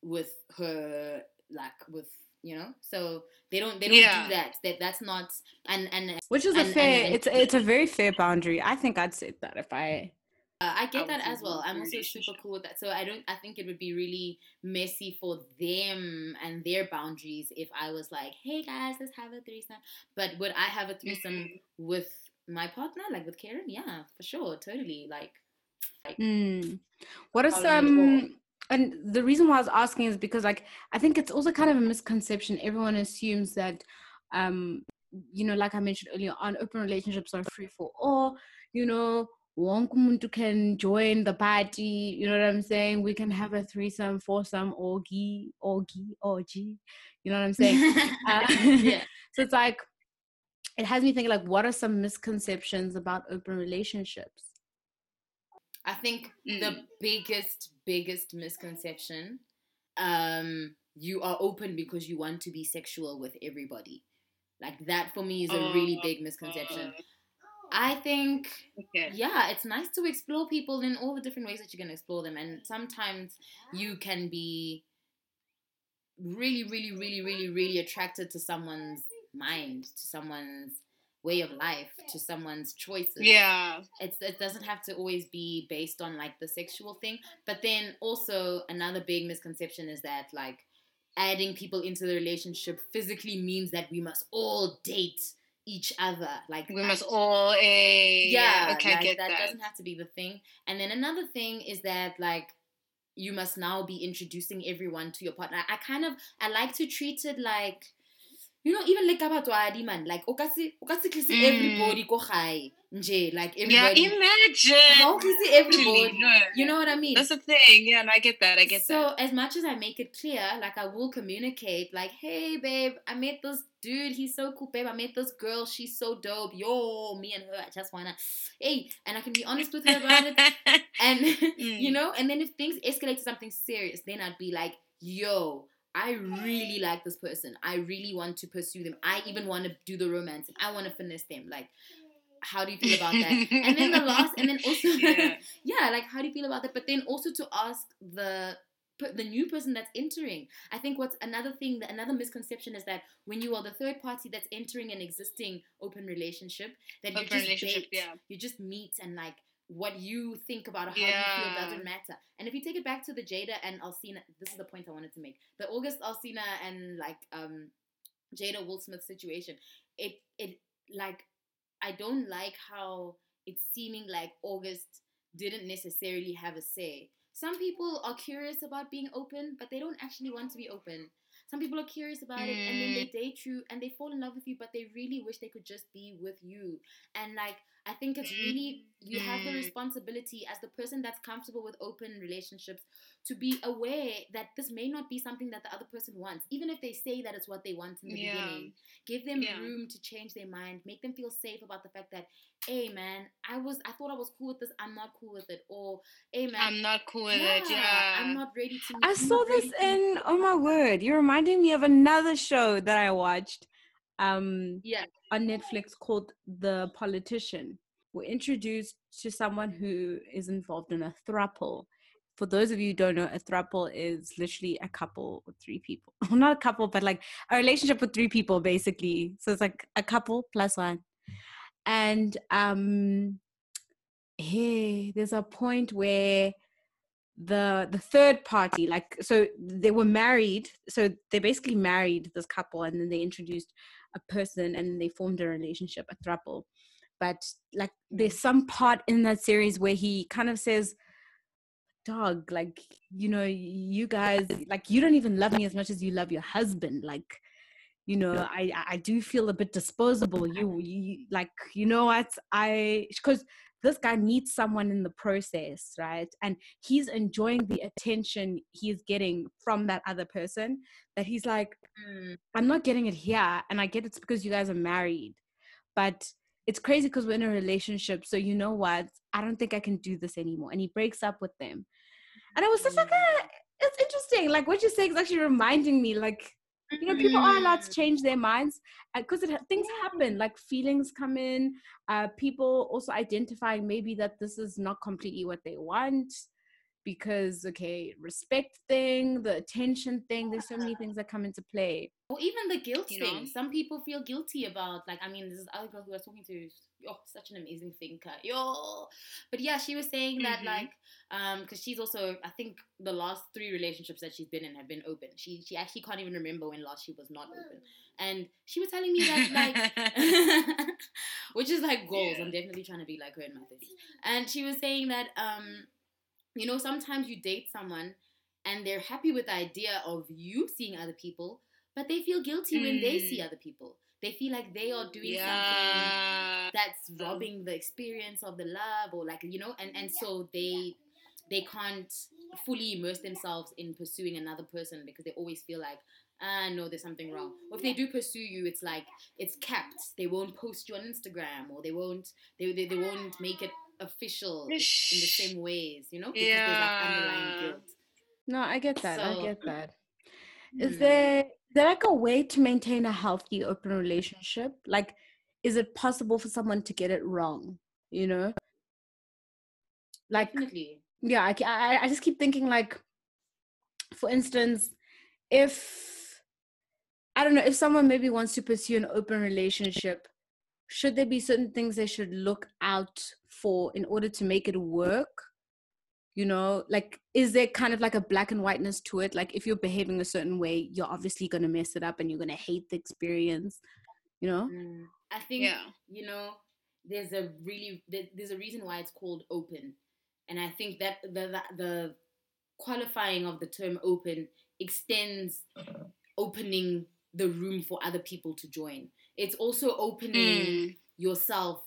with her like with you know so they don't they don't Yeah. do that that that's not and and which is a And- and- fair and- it's it's a very fair boundary i think i'd say that if i Uh, I get I that as well. I'm also super cool with that. So I don't. I think it would be really messy for them and their boundaries if I was like, "Hey guys, let's have a threesome." But would I have a threesome Mm-hmm. with my partner, like with Karen? Yeah, for sure, totally. Like, Hmm. what is Problem at all. um and the reason why i was asking is because like i think it's also kind of a misconception. Everyone assumes that um you know like i mentioned earlier on open relationships are free for all. You know umuntu can join the party you know what i'm saying? We can have a threesome foursome orgy orgy orgy you know what i'm saying? Uh, yeah. so it's like it has me thinking like what are some misconceptions about open relationships I think the Mm. biggest, biggest misconception, um, you are open because you want to be sexual with everybody. Like that for me is a really big misconception. uh, I think okay. yeah, it's nice to explore people in all the different ways that you can explore them. And sometimes you can be really, really, really, really, really attracted to someone's mind, to someone's way of life to someone's choices Yeah. it's it doesn't have to always be based on like the sexual thing but then also another big misconception is that like adding people into the relationship physically means that we must all date each other like We I- must all. eh, yeah, Okay, like, get that, that. doesn't have to be the thing. And then another thing is that like you must now be introducing everyone to your partner. I kind of I like to treat it like you know even like kabatswadi man like o ka se o ka se tlise Mm. everybody ko gae nje like Yeah, everybody imagine. How you see Actually, everybody? no. you know what I mean That's the thing. Yeah, and I get that. I get that. so that. as much as I make it clear, like I will communicate, like, hey babe, I met this dude, he's so cool, babe. I met this girl, she's so dope. Yo, me and her, I just wanna, hey, and I can be honest with her about it. And you Mm. know, and then if things escalate to something serious, then I'd be like, yo, I really like this person. I really want to pursue them. I even want to do the romance. I want to finesse them. Like, how do you feel about that? and then the last, and then also, Yeah. yeah, like how do you feel about that? But then also to ask the the new person that's entering. I think what's another thing, that another misconception is that when you are the third party that's entering an existing open relationship, that you Open just relationship, date, yeah. you just meet and like what you think about how you feel doesn't matter. And if you take it back to the Jada and Alsina, this is the point I wanted to make. The August Alsina and like um Jada Will Smith situation. It it like I don't like how it's seeming like August didn't necessarily have a say. Some people are curious about being open, but they don't actually want to be open. Some people are curious about it and then they date you and they fall in love with you, but they really wish they could just be with you. And like, I think it's really, you have the Mm. responsibility as the person that's comfortable with open relationships to be aware that this may not be something that the other person wants, even if they say that it's what they want in the Yeah. beginning. Give them Yeah. room to change their mind, make them feel safe about the fact that, hey man, I was, I thought I was cool with this, I'm not cool with it, or hey man, I'm not cool with it. Yeah. I'm not ready to. I I'm saw this in oh my word, you're reminding me of another show that I watched um Yeah. on Netflix called The Politician. We're introduced to someone who is involved in a thruple. For those of you who don't know, a thruple is literally a couple with three people. Well, not a couple, but like a relationship with three people, basically. So it's like a couple plus one. And um hey, there's a point where the the third party like so they were married so they basically married this couple and then they introduced a person and they formed a relationship a throuple. But like there's some part in that series where he kind of says dog like you know you guys like you don't even love me as much as you love your husband. Like you know i i do feel a bit disposable. You, you like you know what? I because this guy needs someone in the process right? And he's enjoying the attention he's getting from that other person that he's like Mm. i'm not getting it here and i get it's because you guys are married. But it's crazy because we're in a relationship so you know what? I don't think i can do this anymore. And he breaks up with them. And i was just like ah, it's interesting. Like what you're saying is actually reminding me like you know people are allowed to Mm. change their minds because ha- things happen like feelings come in uh people also identifying maybe that this is not completely what they want because okay respect thing the attention thing there's so many things that come into play Or even the guilt You know? thing. Some people feel guilty about, like, I mean, this is other girl who I was talking to. Oh, such an amazing thinker. Yo. But yeah, she was saying that, Mhm. like, um, because she's also, I think the last three relationships that she's been in have been open. She she actually can't even remember when last she was not open. And she was telling me that, like, which is like goals. Yeah. I'm definitely trying to be like her in my 30s. And she was saying that, um, you know, sometimes you date someone and they're happy with the idea of you seeing other people, but they feel guilty when they see Mm. other people. They feel like they are doing something that's robbing the experience of the love or like you know and and so they they can't fully immerse themselves in pursuing another person because they always feel like ah no there's something wrong. Or if they do pursue you it's like it's capped. They won't post you on instagram or they won't they, they, they won't make it official in the same ways you know because there's like underlying Yeah. guilt. No i get that i get that. Is Hmm. there is there like a way to maintain a healthy open relationship? Like is it possible for someone to get it wrong you know? Like definitely. yeah I, I i just keep thinking like for instance if i don't know if someone maybe wants to pursue an open relationship should there be certain things they should look out for in order to make it work? You know, like, is there kind of like a black and whiteness to it? Like, if you're behaving a certain way, you're obviously going to mess it up and you're going to hate the experience, you know? Mm. I think, Yeah. you know, there's a really, there's a reason why it's called open. And I think that the, the, the qualifying of the term open extends opening the room for other people to join. It's also opening Mm. yourself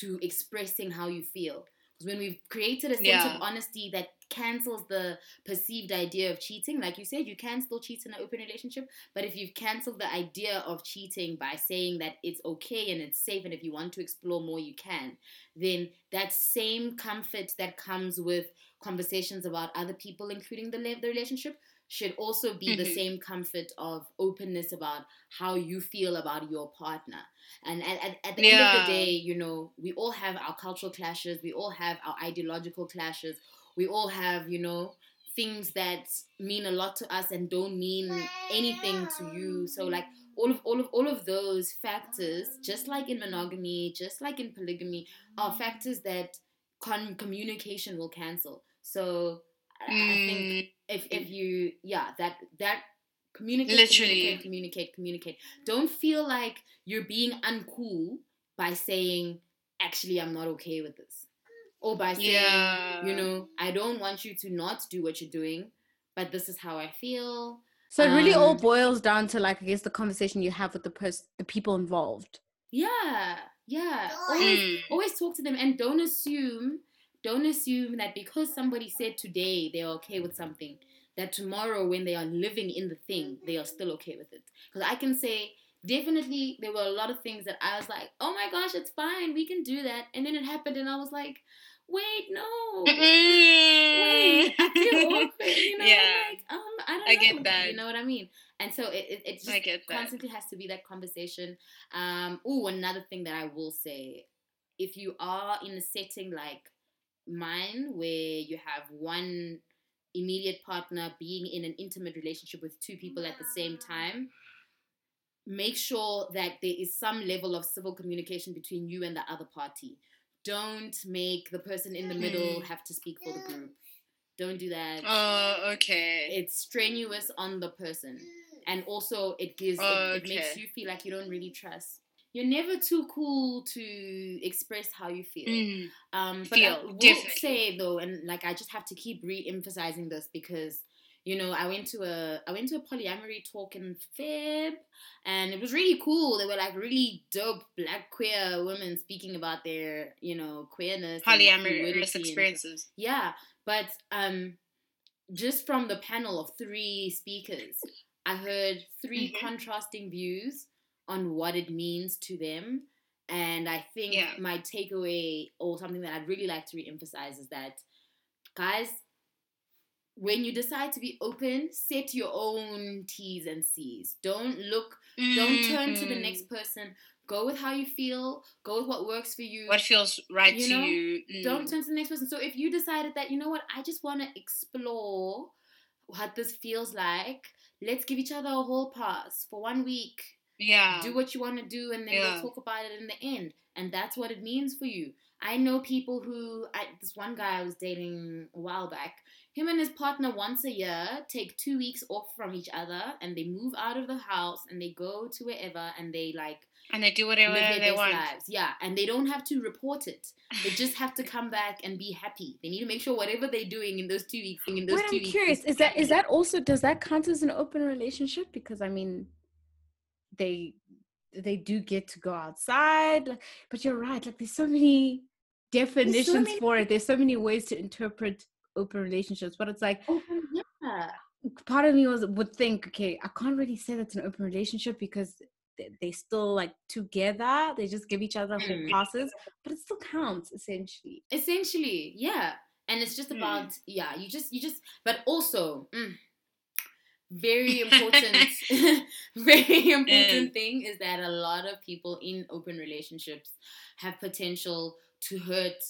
to expressing how you feel. Because when we've created a sense Yeah. of honesty that cancels the perceived idea of cheating, like you said, you can still cheat in an open relationship, but if you've cancelled the idea of cheating by saying that it's okay and it's safe, and if you want to explore more, you can, then that same comfort that comes with conversations about other people, including the, the relationship, should also be the Mhm. same comfort of openness about how you feel about your partner. And at, at, at the end of the day, you know, we all have our cultural clashes, we all have our ideological clashes, we all have, you know, things that mean a lot to us and don't mean anything to you. So like all of all of all of those factors, just like in monogamy, just like in polygamy, are factors that con- communication will cancel. So I, I think Mm. if if you yeah that that communicate Literally. communicate communicate communicate don't feel like you're being uncool by saying actually i'm not okay with this or by saying Yeah. you know i don't want you to not do what you're doing but this is how i feel So it really all Um, boils down to like I guess the conversation you have with the person, the people involved. yeah yeah always Mm. always talk to them and don't assume don't assume that because somebody said today they're okay with something that tomorrow when they are living in the thing they are still okay with it because i can say definitely there were a lot of things that i was like oh my gosh it's fine we can do that and then it happened and i was like wait no wait I feel awkward, you know Yeah. like um i don't I know get that. you know what i mean and so it, it, it just I get that. constantly has to be that conversation um oh another thing that i will say if you are in a setting like mine where you have one immediate partner being in an intimate relationship with two people at the same time make sure that there is some level of civil communication between you and the other party. Don't make the person in the middle Mm. have to speak for the group. Don't do that. Oh, okay. it's strenuous on the person. And also it gives it, it makes you feel like you don't really trust you're never too cool to express how you feel Mm. um but i Feel, will definitely. say though and like i just have to keep re-emphasizing this because you know i went to a i went to a polyamory talk in feb and it was really cool there were like really dope black queer women speaking about their you know queerness and Polyamorous and experiences. yeah, but um, just from the panel of three speakers, I heard 3 Mhm. contrasting views on what it means to them. And I think Yeah. my takeaway, or something that I'd really like to re-emphasize, is that, guys, when you decide to be open, set your own T's and C's. Don't look, don't turn to the next person. Go with how you feel. Go with what works for you What feels right You to know, you? don't Mm. turn to the next person. So if you decided that, you know what, I just want to explore what this feels like, let's give each other a whole pass for one week. Yeah. Do what you want to do, and then Yeah. we'll talk about it in the end. And that's what it means for you. I know people who, I, this one guy I was dating a while back, him and his partner once a year take two weeks off from each other and they move out of the house and they go to wherever and they like and they do whatever live their they best want. lives. Yeah, and they don't have to report it. They just have to come back and be happy. They need to make sure whatever they're doing in those two weeks, in those Wait, two I'm weeks. curious. Is that is that also does that count as an open relationship? Because I mean, they they do get to go outside, but you're right. Like there's so many definitions many- for it. There's so many ways to interpret open relationships. But it's like open? Yeah. part of me was would think, okay, I can't really say that's an open relationship because they, they still like together. They just give each other Mm. passes, but it still counts essentially. Essentially, yeah. And it's just Hmm. about yeah. You just you just, but also. mm, very important very important thing is that a lot of people in open relationships have potential to hurt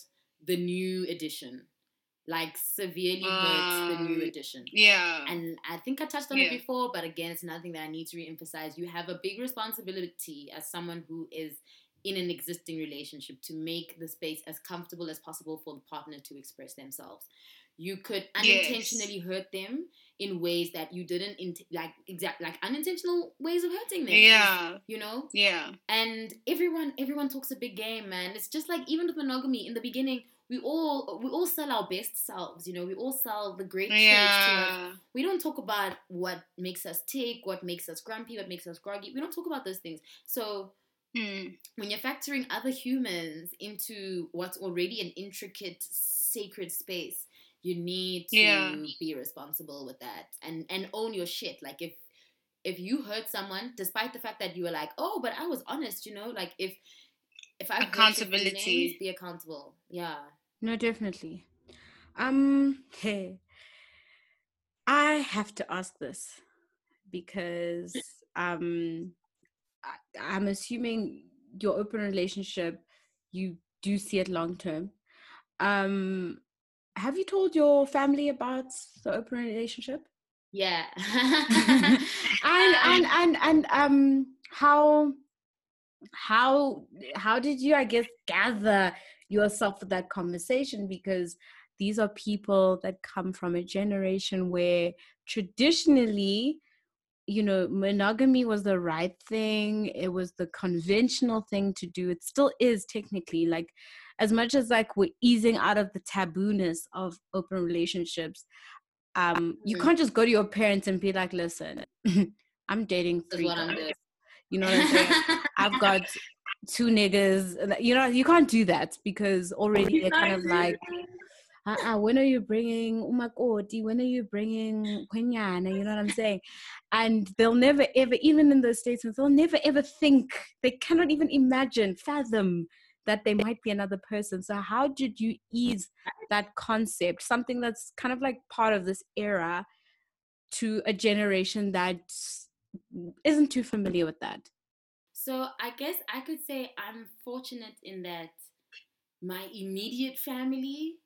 the new edition like severely hurt the new Um, edition Yeah. and I think I touched on Yeah. it before, but again, it's another thing that I need to reemphasize. You have a big responsibility as someone who is in an existing relationship to make the space as comfortable as possible for the partner to express themselves. You could unintentionally yes. hurt them in ways that you didn't int- like exact like unintentional ways of hurting them. Yeah. You know? Yeah. And everyone everyone talks a big game, man. It's just like even with monogamy in the beginning, we all we all sell our best selves, you know, we all sell the great traits yeah. We don't talk about what makes us tick, what makes us grumpy, what makes us groggy. We don't talk about those things. So mm. when you're factoring other humans into what's already an intricate sacred space, you need to yeah. be responsible with that and and own your shit. Like if if you hurt someone despite the fact that you were like oh but i was honest you know like if if i accountability feelings, be accountable. Yeah. No definitely. Um hey i have to ask this because um I, i'm assuming your open relationship you do see it long term. Um have you told your family about the open relationship? Yeah. and and and and um how how how did you I guess gather yourself for that conversation because these are people that come from a generation where traditionally you know monogamy was the right thing it was the conventional thing to do it still is technically like as much as like we're easing out of the tabooness of open relationships um mm-hmm. you can't just go to your parents and be like listen i'm dating three guys. you know what i'm saying i've got two niggas you know you can't do that because already they're kind of like uh-uh, when are you bringing umakoti? When are you bringing kwenyana? You know what I'm saying? And they'll never ever, even in those statements, they'll never ever think, they cannot even imagine, fathom that there might be another person. So, how did you ease that concept, something that's kind of like part of this era, to a generation that isn't too familiar with that? So, I guess I could say I'm fortunate in that my immediate family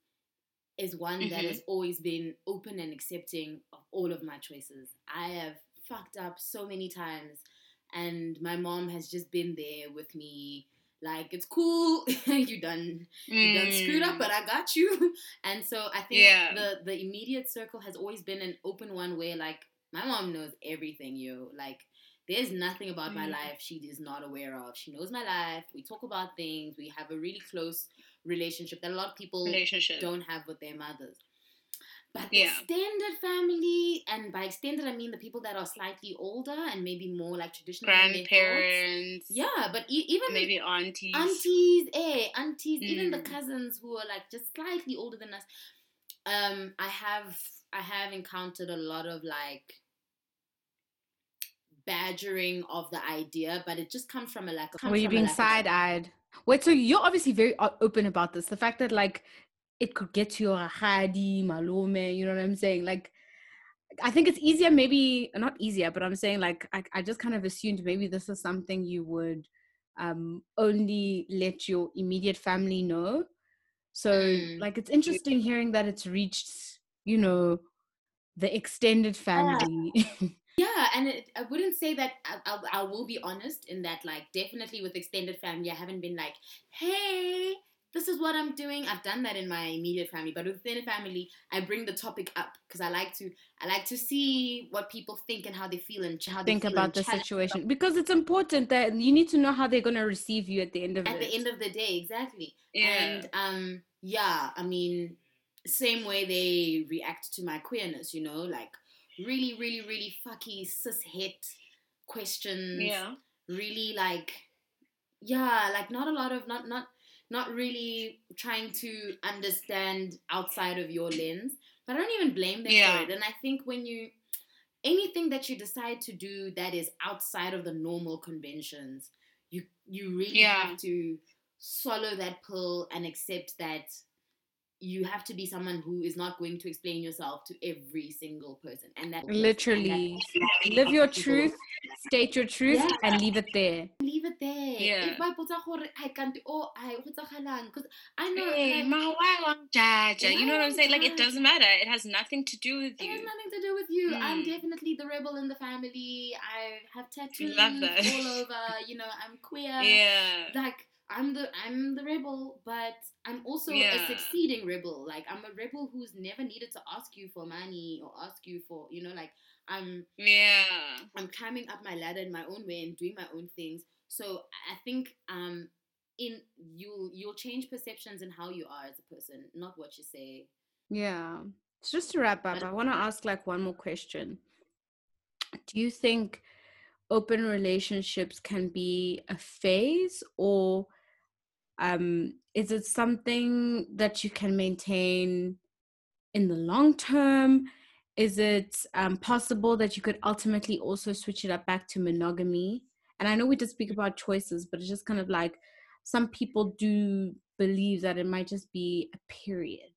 is one mm-hmm. that has always been open and accepting of all of my choices. I have fucked up so many times, and my mom has just been there with me like it's cool. You done you done screwed up but mm. i got you. And so i think yeah. the the immediate circle has always been an open one where like my mom knows everything you like there's nothing about mm. my life she is not aware of. She knows my life. We talk about things. We have a really close relationship that a lot of people don't have with their mothers but yeah. extended family, and by extended I mean the people that are slightly older and maybe more like traditional grandparents. Yeah, but e- even maybe aunties, aunties, eh, aunties, mm. even the mm. cousins who are like just slightly older than us. Um, I have I have encountered a lot of like badgering of the idea, but it just comes from a lack of. Were you being side eyed? Wait, so you're obviously very open about this. The fact that like it could get to your hadi, malome, you know what I'm saying? Like, I think it's easier, maybe not easier, but I'm saying like I, I just kind of assumed maybe this is something you would um, only let your immediate family know. So mm. like it's interesting hearing that it's reached, you know, the extended family. Yeah, yeah and it, I wouldn't say that. I, I, I will be honest in that, like, definitely with extended family, I haven't been like, hey, this is what I'm doing. I've done that in my immediate family, but within a family, I bring the topic up because I like to I like to see what people think and how they feel and how think feel about the situation because it's important that you need to know how they're gonna receive you at the end of at it. the end of the day, exactly. Yeah. And um, yeah, I mean, same way they react to my queerness, you know, like really, really, really fucky cis het questions. Yeah. Really like, yeah, like not a lot of not not not really trying to understand outside of your lens. But I don't even blame them yeah. for it. And I think when you anything that you decide to do that is outside of the normal conventions, you you really yeah. have to swallow that pill and accept that you have to be someone who is not going to explain yourself to every single person and that literally and live your truth state your truth Yeah. and leave it there leave it there Yeah. if ba ipotsa gore, "Ai, kanti, oh, ai, go tsagalang?" 'Cause I know Hey, like, ma, why? You know what I'm saying? Like, it doesn't matter. It has nothing to do with you. It has nothing to do with you. I'm Mm. definitely the rebel in the family. I have tattoos all over. You know, I'm queer. Yeah. Like I'm the I'm the rebel, but I'm also a succeeding rebel. Like I'm a rebel who's never needed to ask you for money or ask you for you know like I'm Yeah. I'm climbing up my ladder in my own way and doing my own things. So I think um in you'll you'll change perceptions in how you are as a person, not what you say. Yeah. So just to wrap up, I want to ask like one more question. Do you think open relationships can be a phase or um is it something that you can maintain in the long term? Is it um, possible that you could ultimately also switch it up back to monogamy? And I know we did speak about choices, but it's just kind of like some people do believe that it might just be a period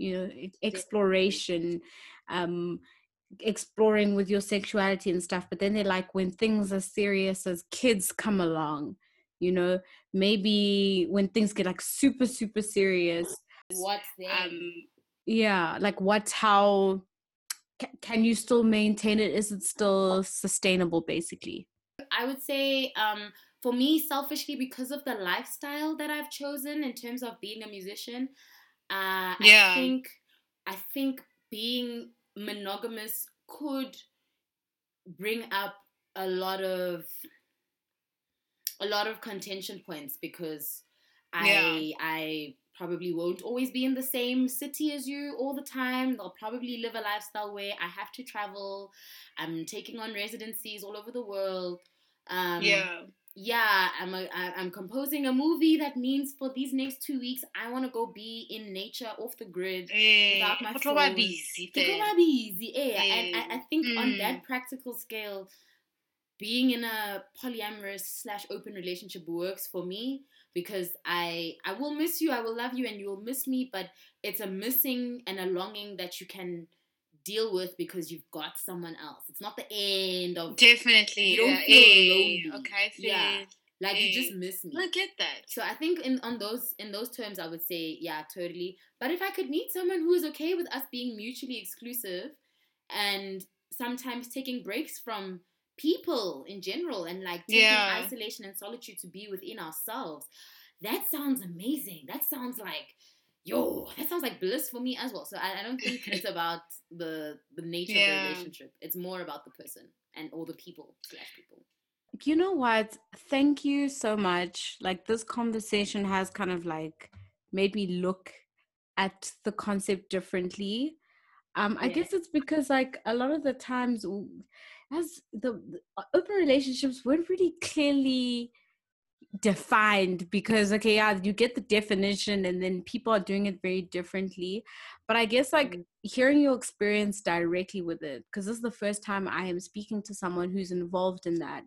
you know exploration um exploring with your sexuality and stuff but then they're like when things are serious as kids come along you know maybe when things get like super super serious What's? Um. yeah like what how ca- can you still maintain it is it still sustainable basically I would say, um, for me, selfishly, because of the lifestyle that I've chosen in terms of being a musician, uh, Yeah. I think I think being monogamous could bring up a lot of a lot of contention points because I Yeah. I probably won't always be in the same city as you all the time. I'll probably live a lifestyle where I have to travel. I'm taking on residencies all over the world. Um, yeah. yeah, I'm a, I'm composing a movie that means for these next two weeks I want to go be in nature, off the grid, Eh, without my go tlo ba phone. busy then. busy. Yeah, and I, I think on Mm. that practical scale, being in a polyamorous slash open relationship works for me because I I will miss you, I will love you, and you will miss me, but it's a missing and a longing that you can deal with because you've got someone else. It's not the end of Definitely. You don't yeah. feel Eh, lonely. Okay. Yeah. like you just eh, miss me. I get that. So I think in on those in those terms I would say yeah totally. But if I could meet someone who is okay with us being mutually exclusive and sometimes taking breaks from people in general and like taking Yeah. isolation and solitude to be within ourselves, that sounds amazing. That sounds like yo, that sounds like bliss for me as well. So I, I don't think it's about the the nature of the relationship. It's more about the person and all the people slash people. you know what thank you so much like this conversation has kind of like made me look at the concept differently um i Yeah. guess it's because like a lot of the times w- as the, the uh, open relationships weren't really clearly defined because okay yeah you get the definition and then people are doing it very differently but i guess like Mm. hearing your experience directly with it because this is the first time i am speaking to someone who's involved in that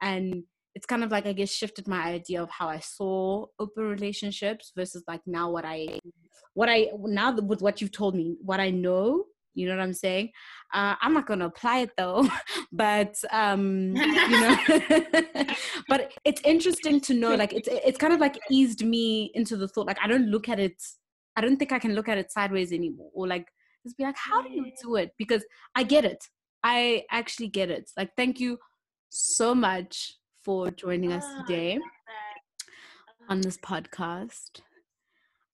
and it's kind of like i guess shifted my idea of how i saw open relationships versus like now what i what i now with what you've told me what i know you know what i'm saying? Uh, i'm not going to apply it though but um you know but it's interesting to know like it's it's kind of like eased me into the thought like i don't look at it i don't think i can look at it sideways anymore or like just be like how do you do it? Because i get it. I actually get it. Like thank you so much for joining us today on this podcast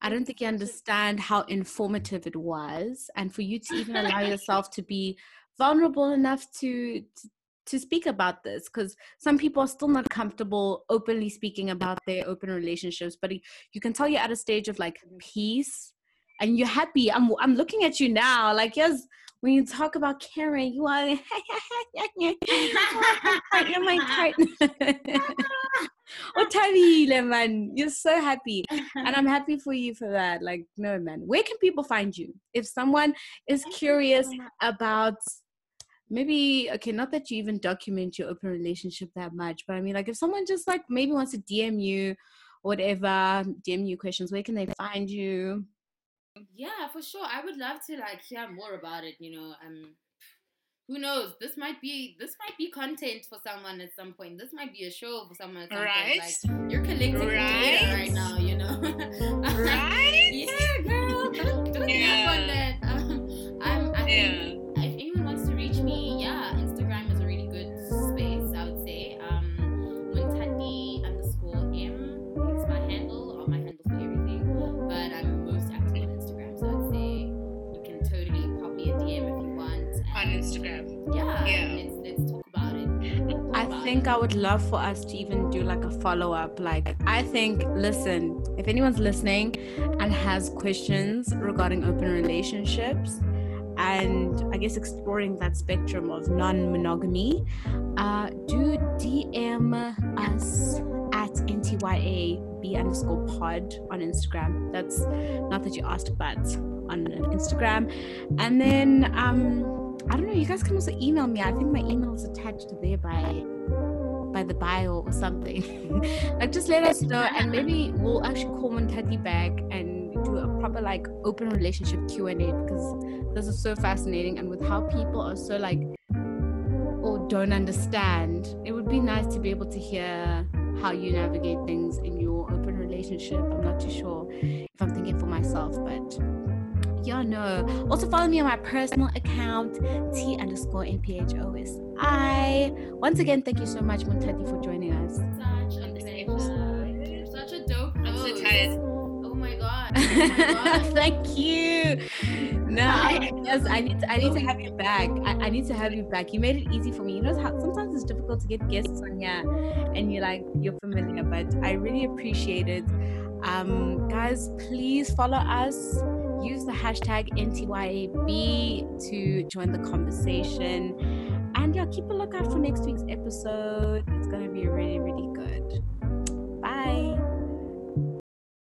I don't think you understand how informative it was, and for you to even allow yourself to be vulnerable enough to to, to speak about this, because some people are still not comfortable openly speaking about their open relationships. But you can tell you're at a stage of like mm-hmm. peace, and you're happy. I'm I'm looking at you now, like yes. When you talk about Karen, you are my partner. Otavile, man. You're so happy and I'm happy for you for that. Like, no, man. Where can people find you? If someone is curious about maybe, okay, not that you even document your open relationship that much, but I mean, like, if someone just like maybe wants to DM you, or whatever, DM you questions, where can they find you? Yeah, for sure. I would love to like hear more about it. You know, um, who knows? This might be this might be content for someone at some point. This might be a show for someone at some Right. point. Like you're collecting data Right. right now. You know. Right? yeah, girl. Don't, don't yeah. on that. Um, I'm. I think think. I would love for us to even do like a follow up. Like, I think, listen, if anyone's listening and has questions regarding open relationships and I guess exploring that spectrum of non monogamy, uh, do DM us at NTYAB underscore pod on Instagram. That's not that you asked, but on Instagram. And then, um, I don't know, you guys can also email me. I think my email is attached there by by the bio or something. like just let us know and maybe we'll actually call Montati back and do a proper like open relationship Q&A because this is so fascinating and with how people are so like or don't understand, it would be nice to be able to hear how you navigate things in your open relationship. I'm not too sure if I'm thinking for myself, but yeah, no. Also follow me on my personal account, T underscore NPHOSI. Once again, thank you so much, Montati, for joining us. such a pleasure. You're such a dope I'm so tired. Oh my god. Oh my god. thank you. No, I, yes, I need to, I need to have you back. I, I need to have you back. You made it easy for me. You know how sometimes it's difficult to get guests on here and you're like you're familiar, but I really appreciate it. Um, guys, please follow us. Use the hashtag NTYAB to join the conversation. And yeah, keep a lookout for next week's episode. It's gonna be really, really good. Bye.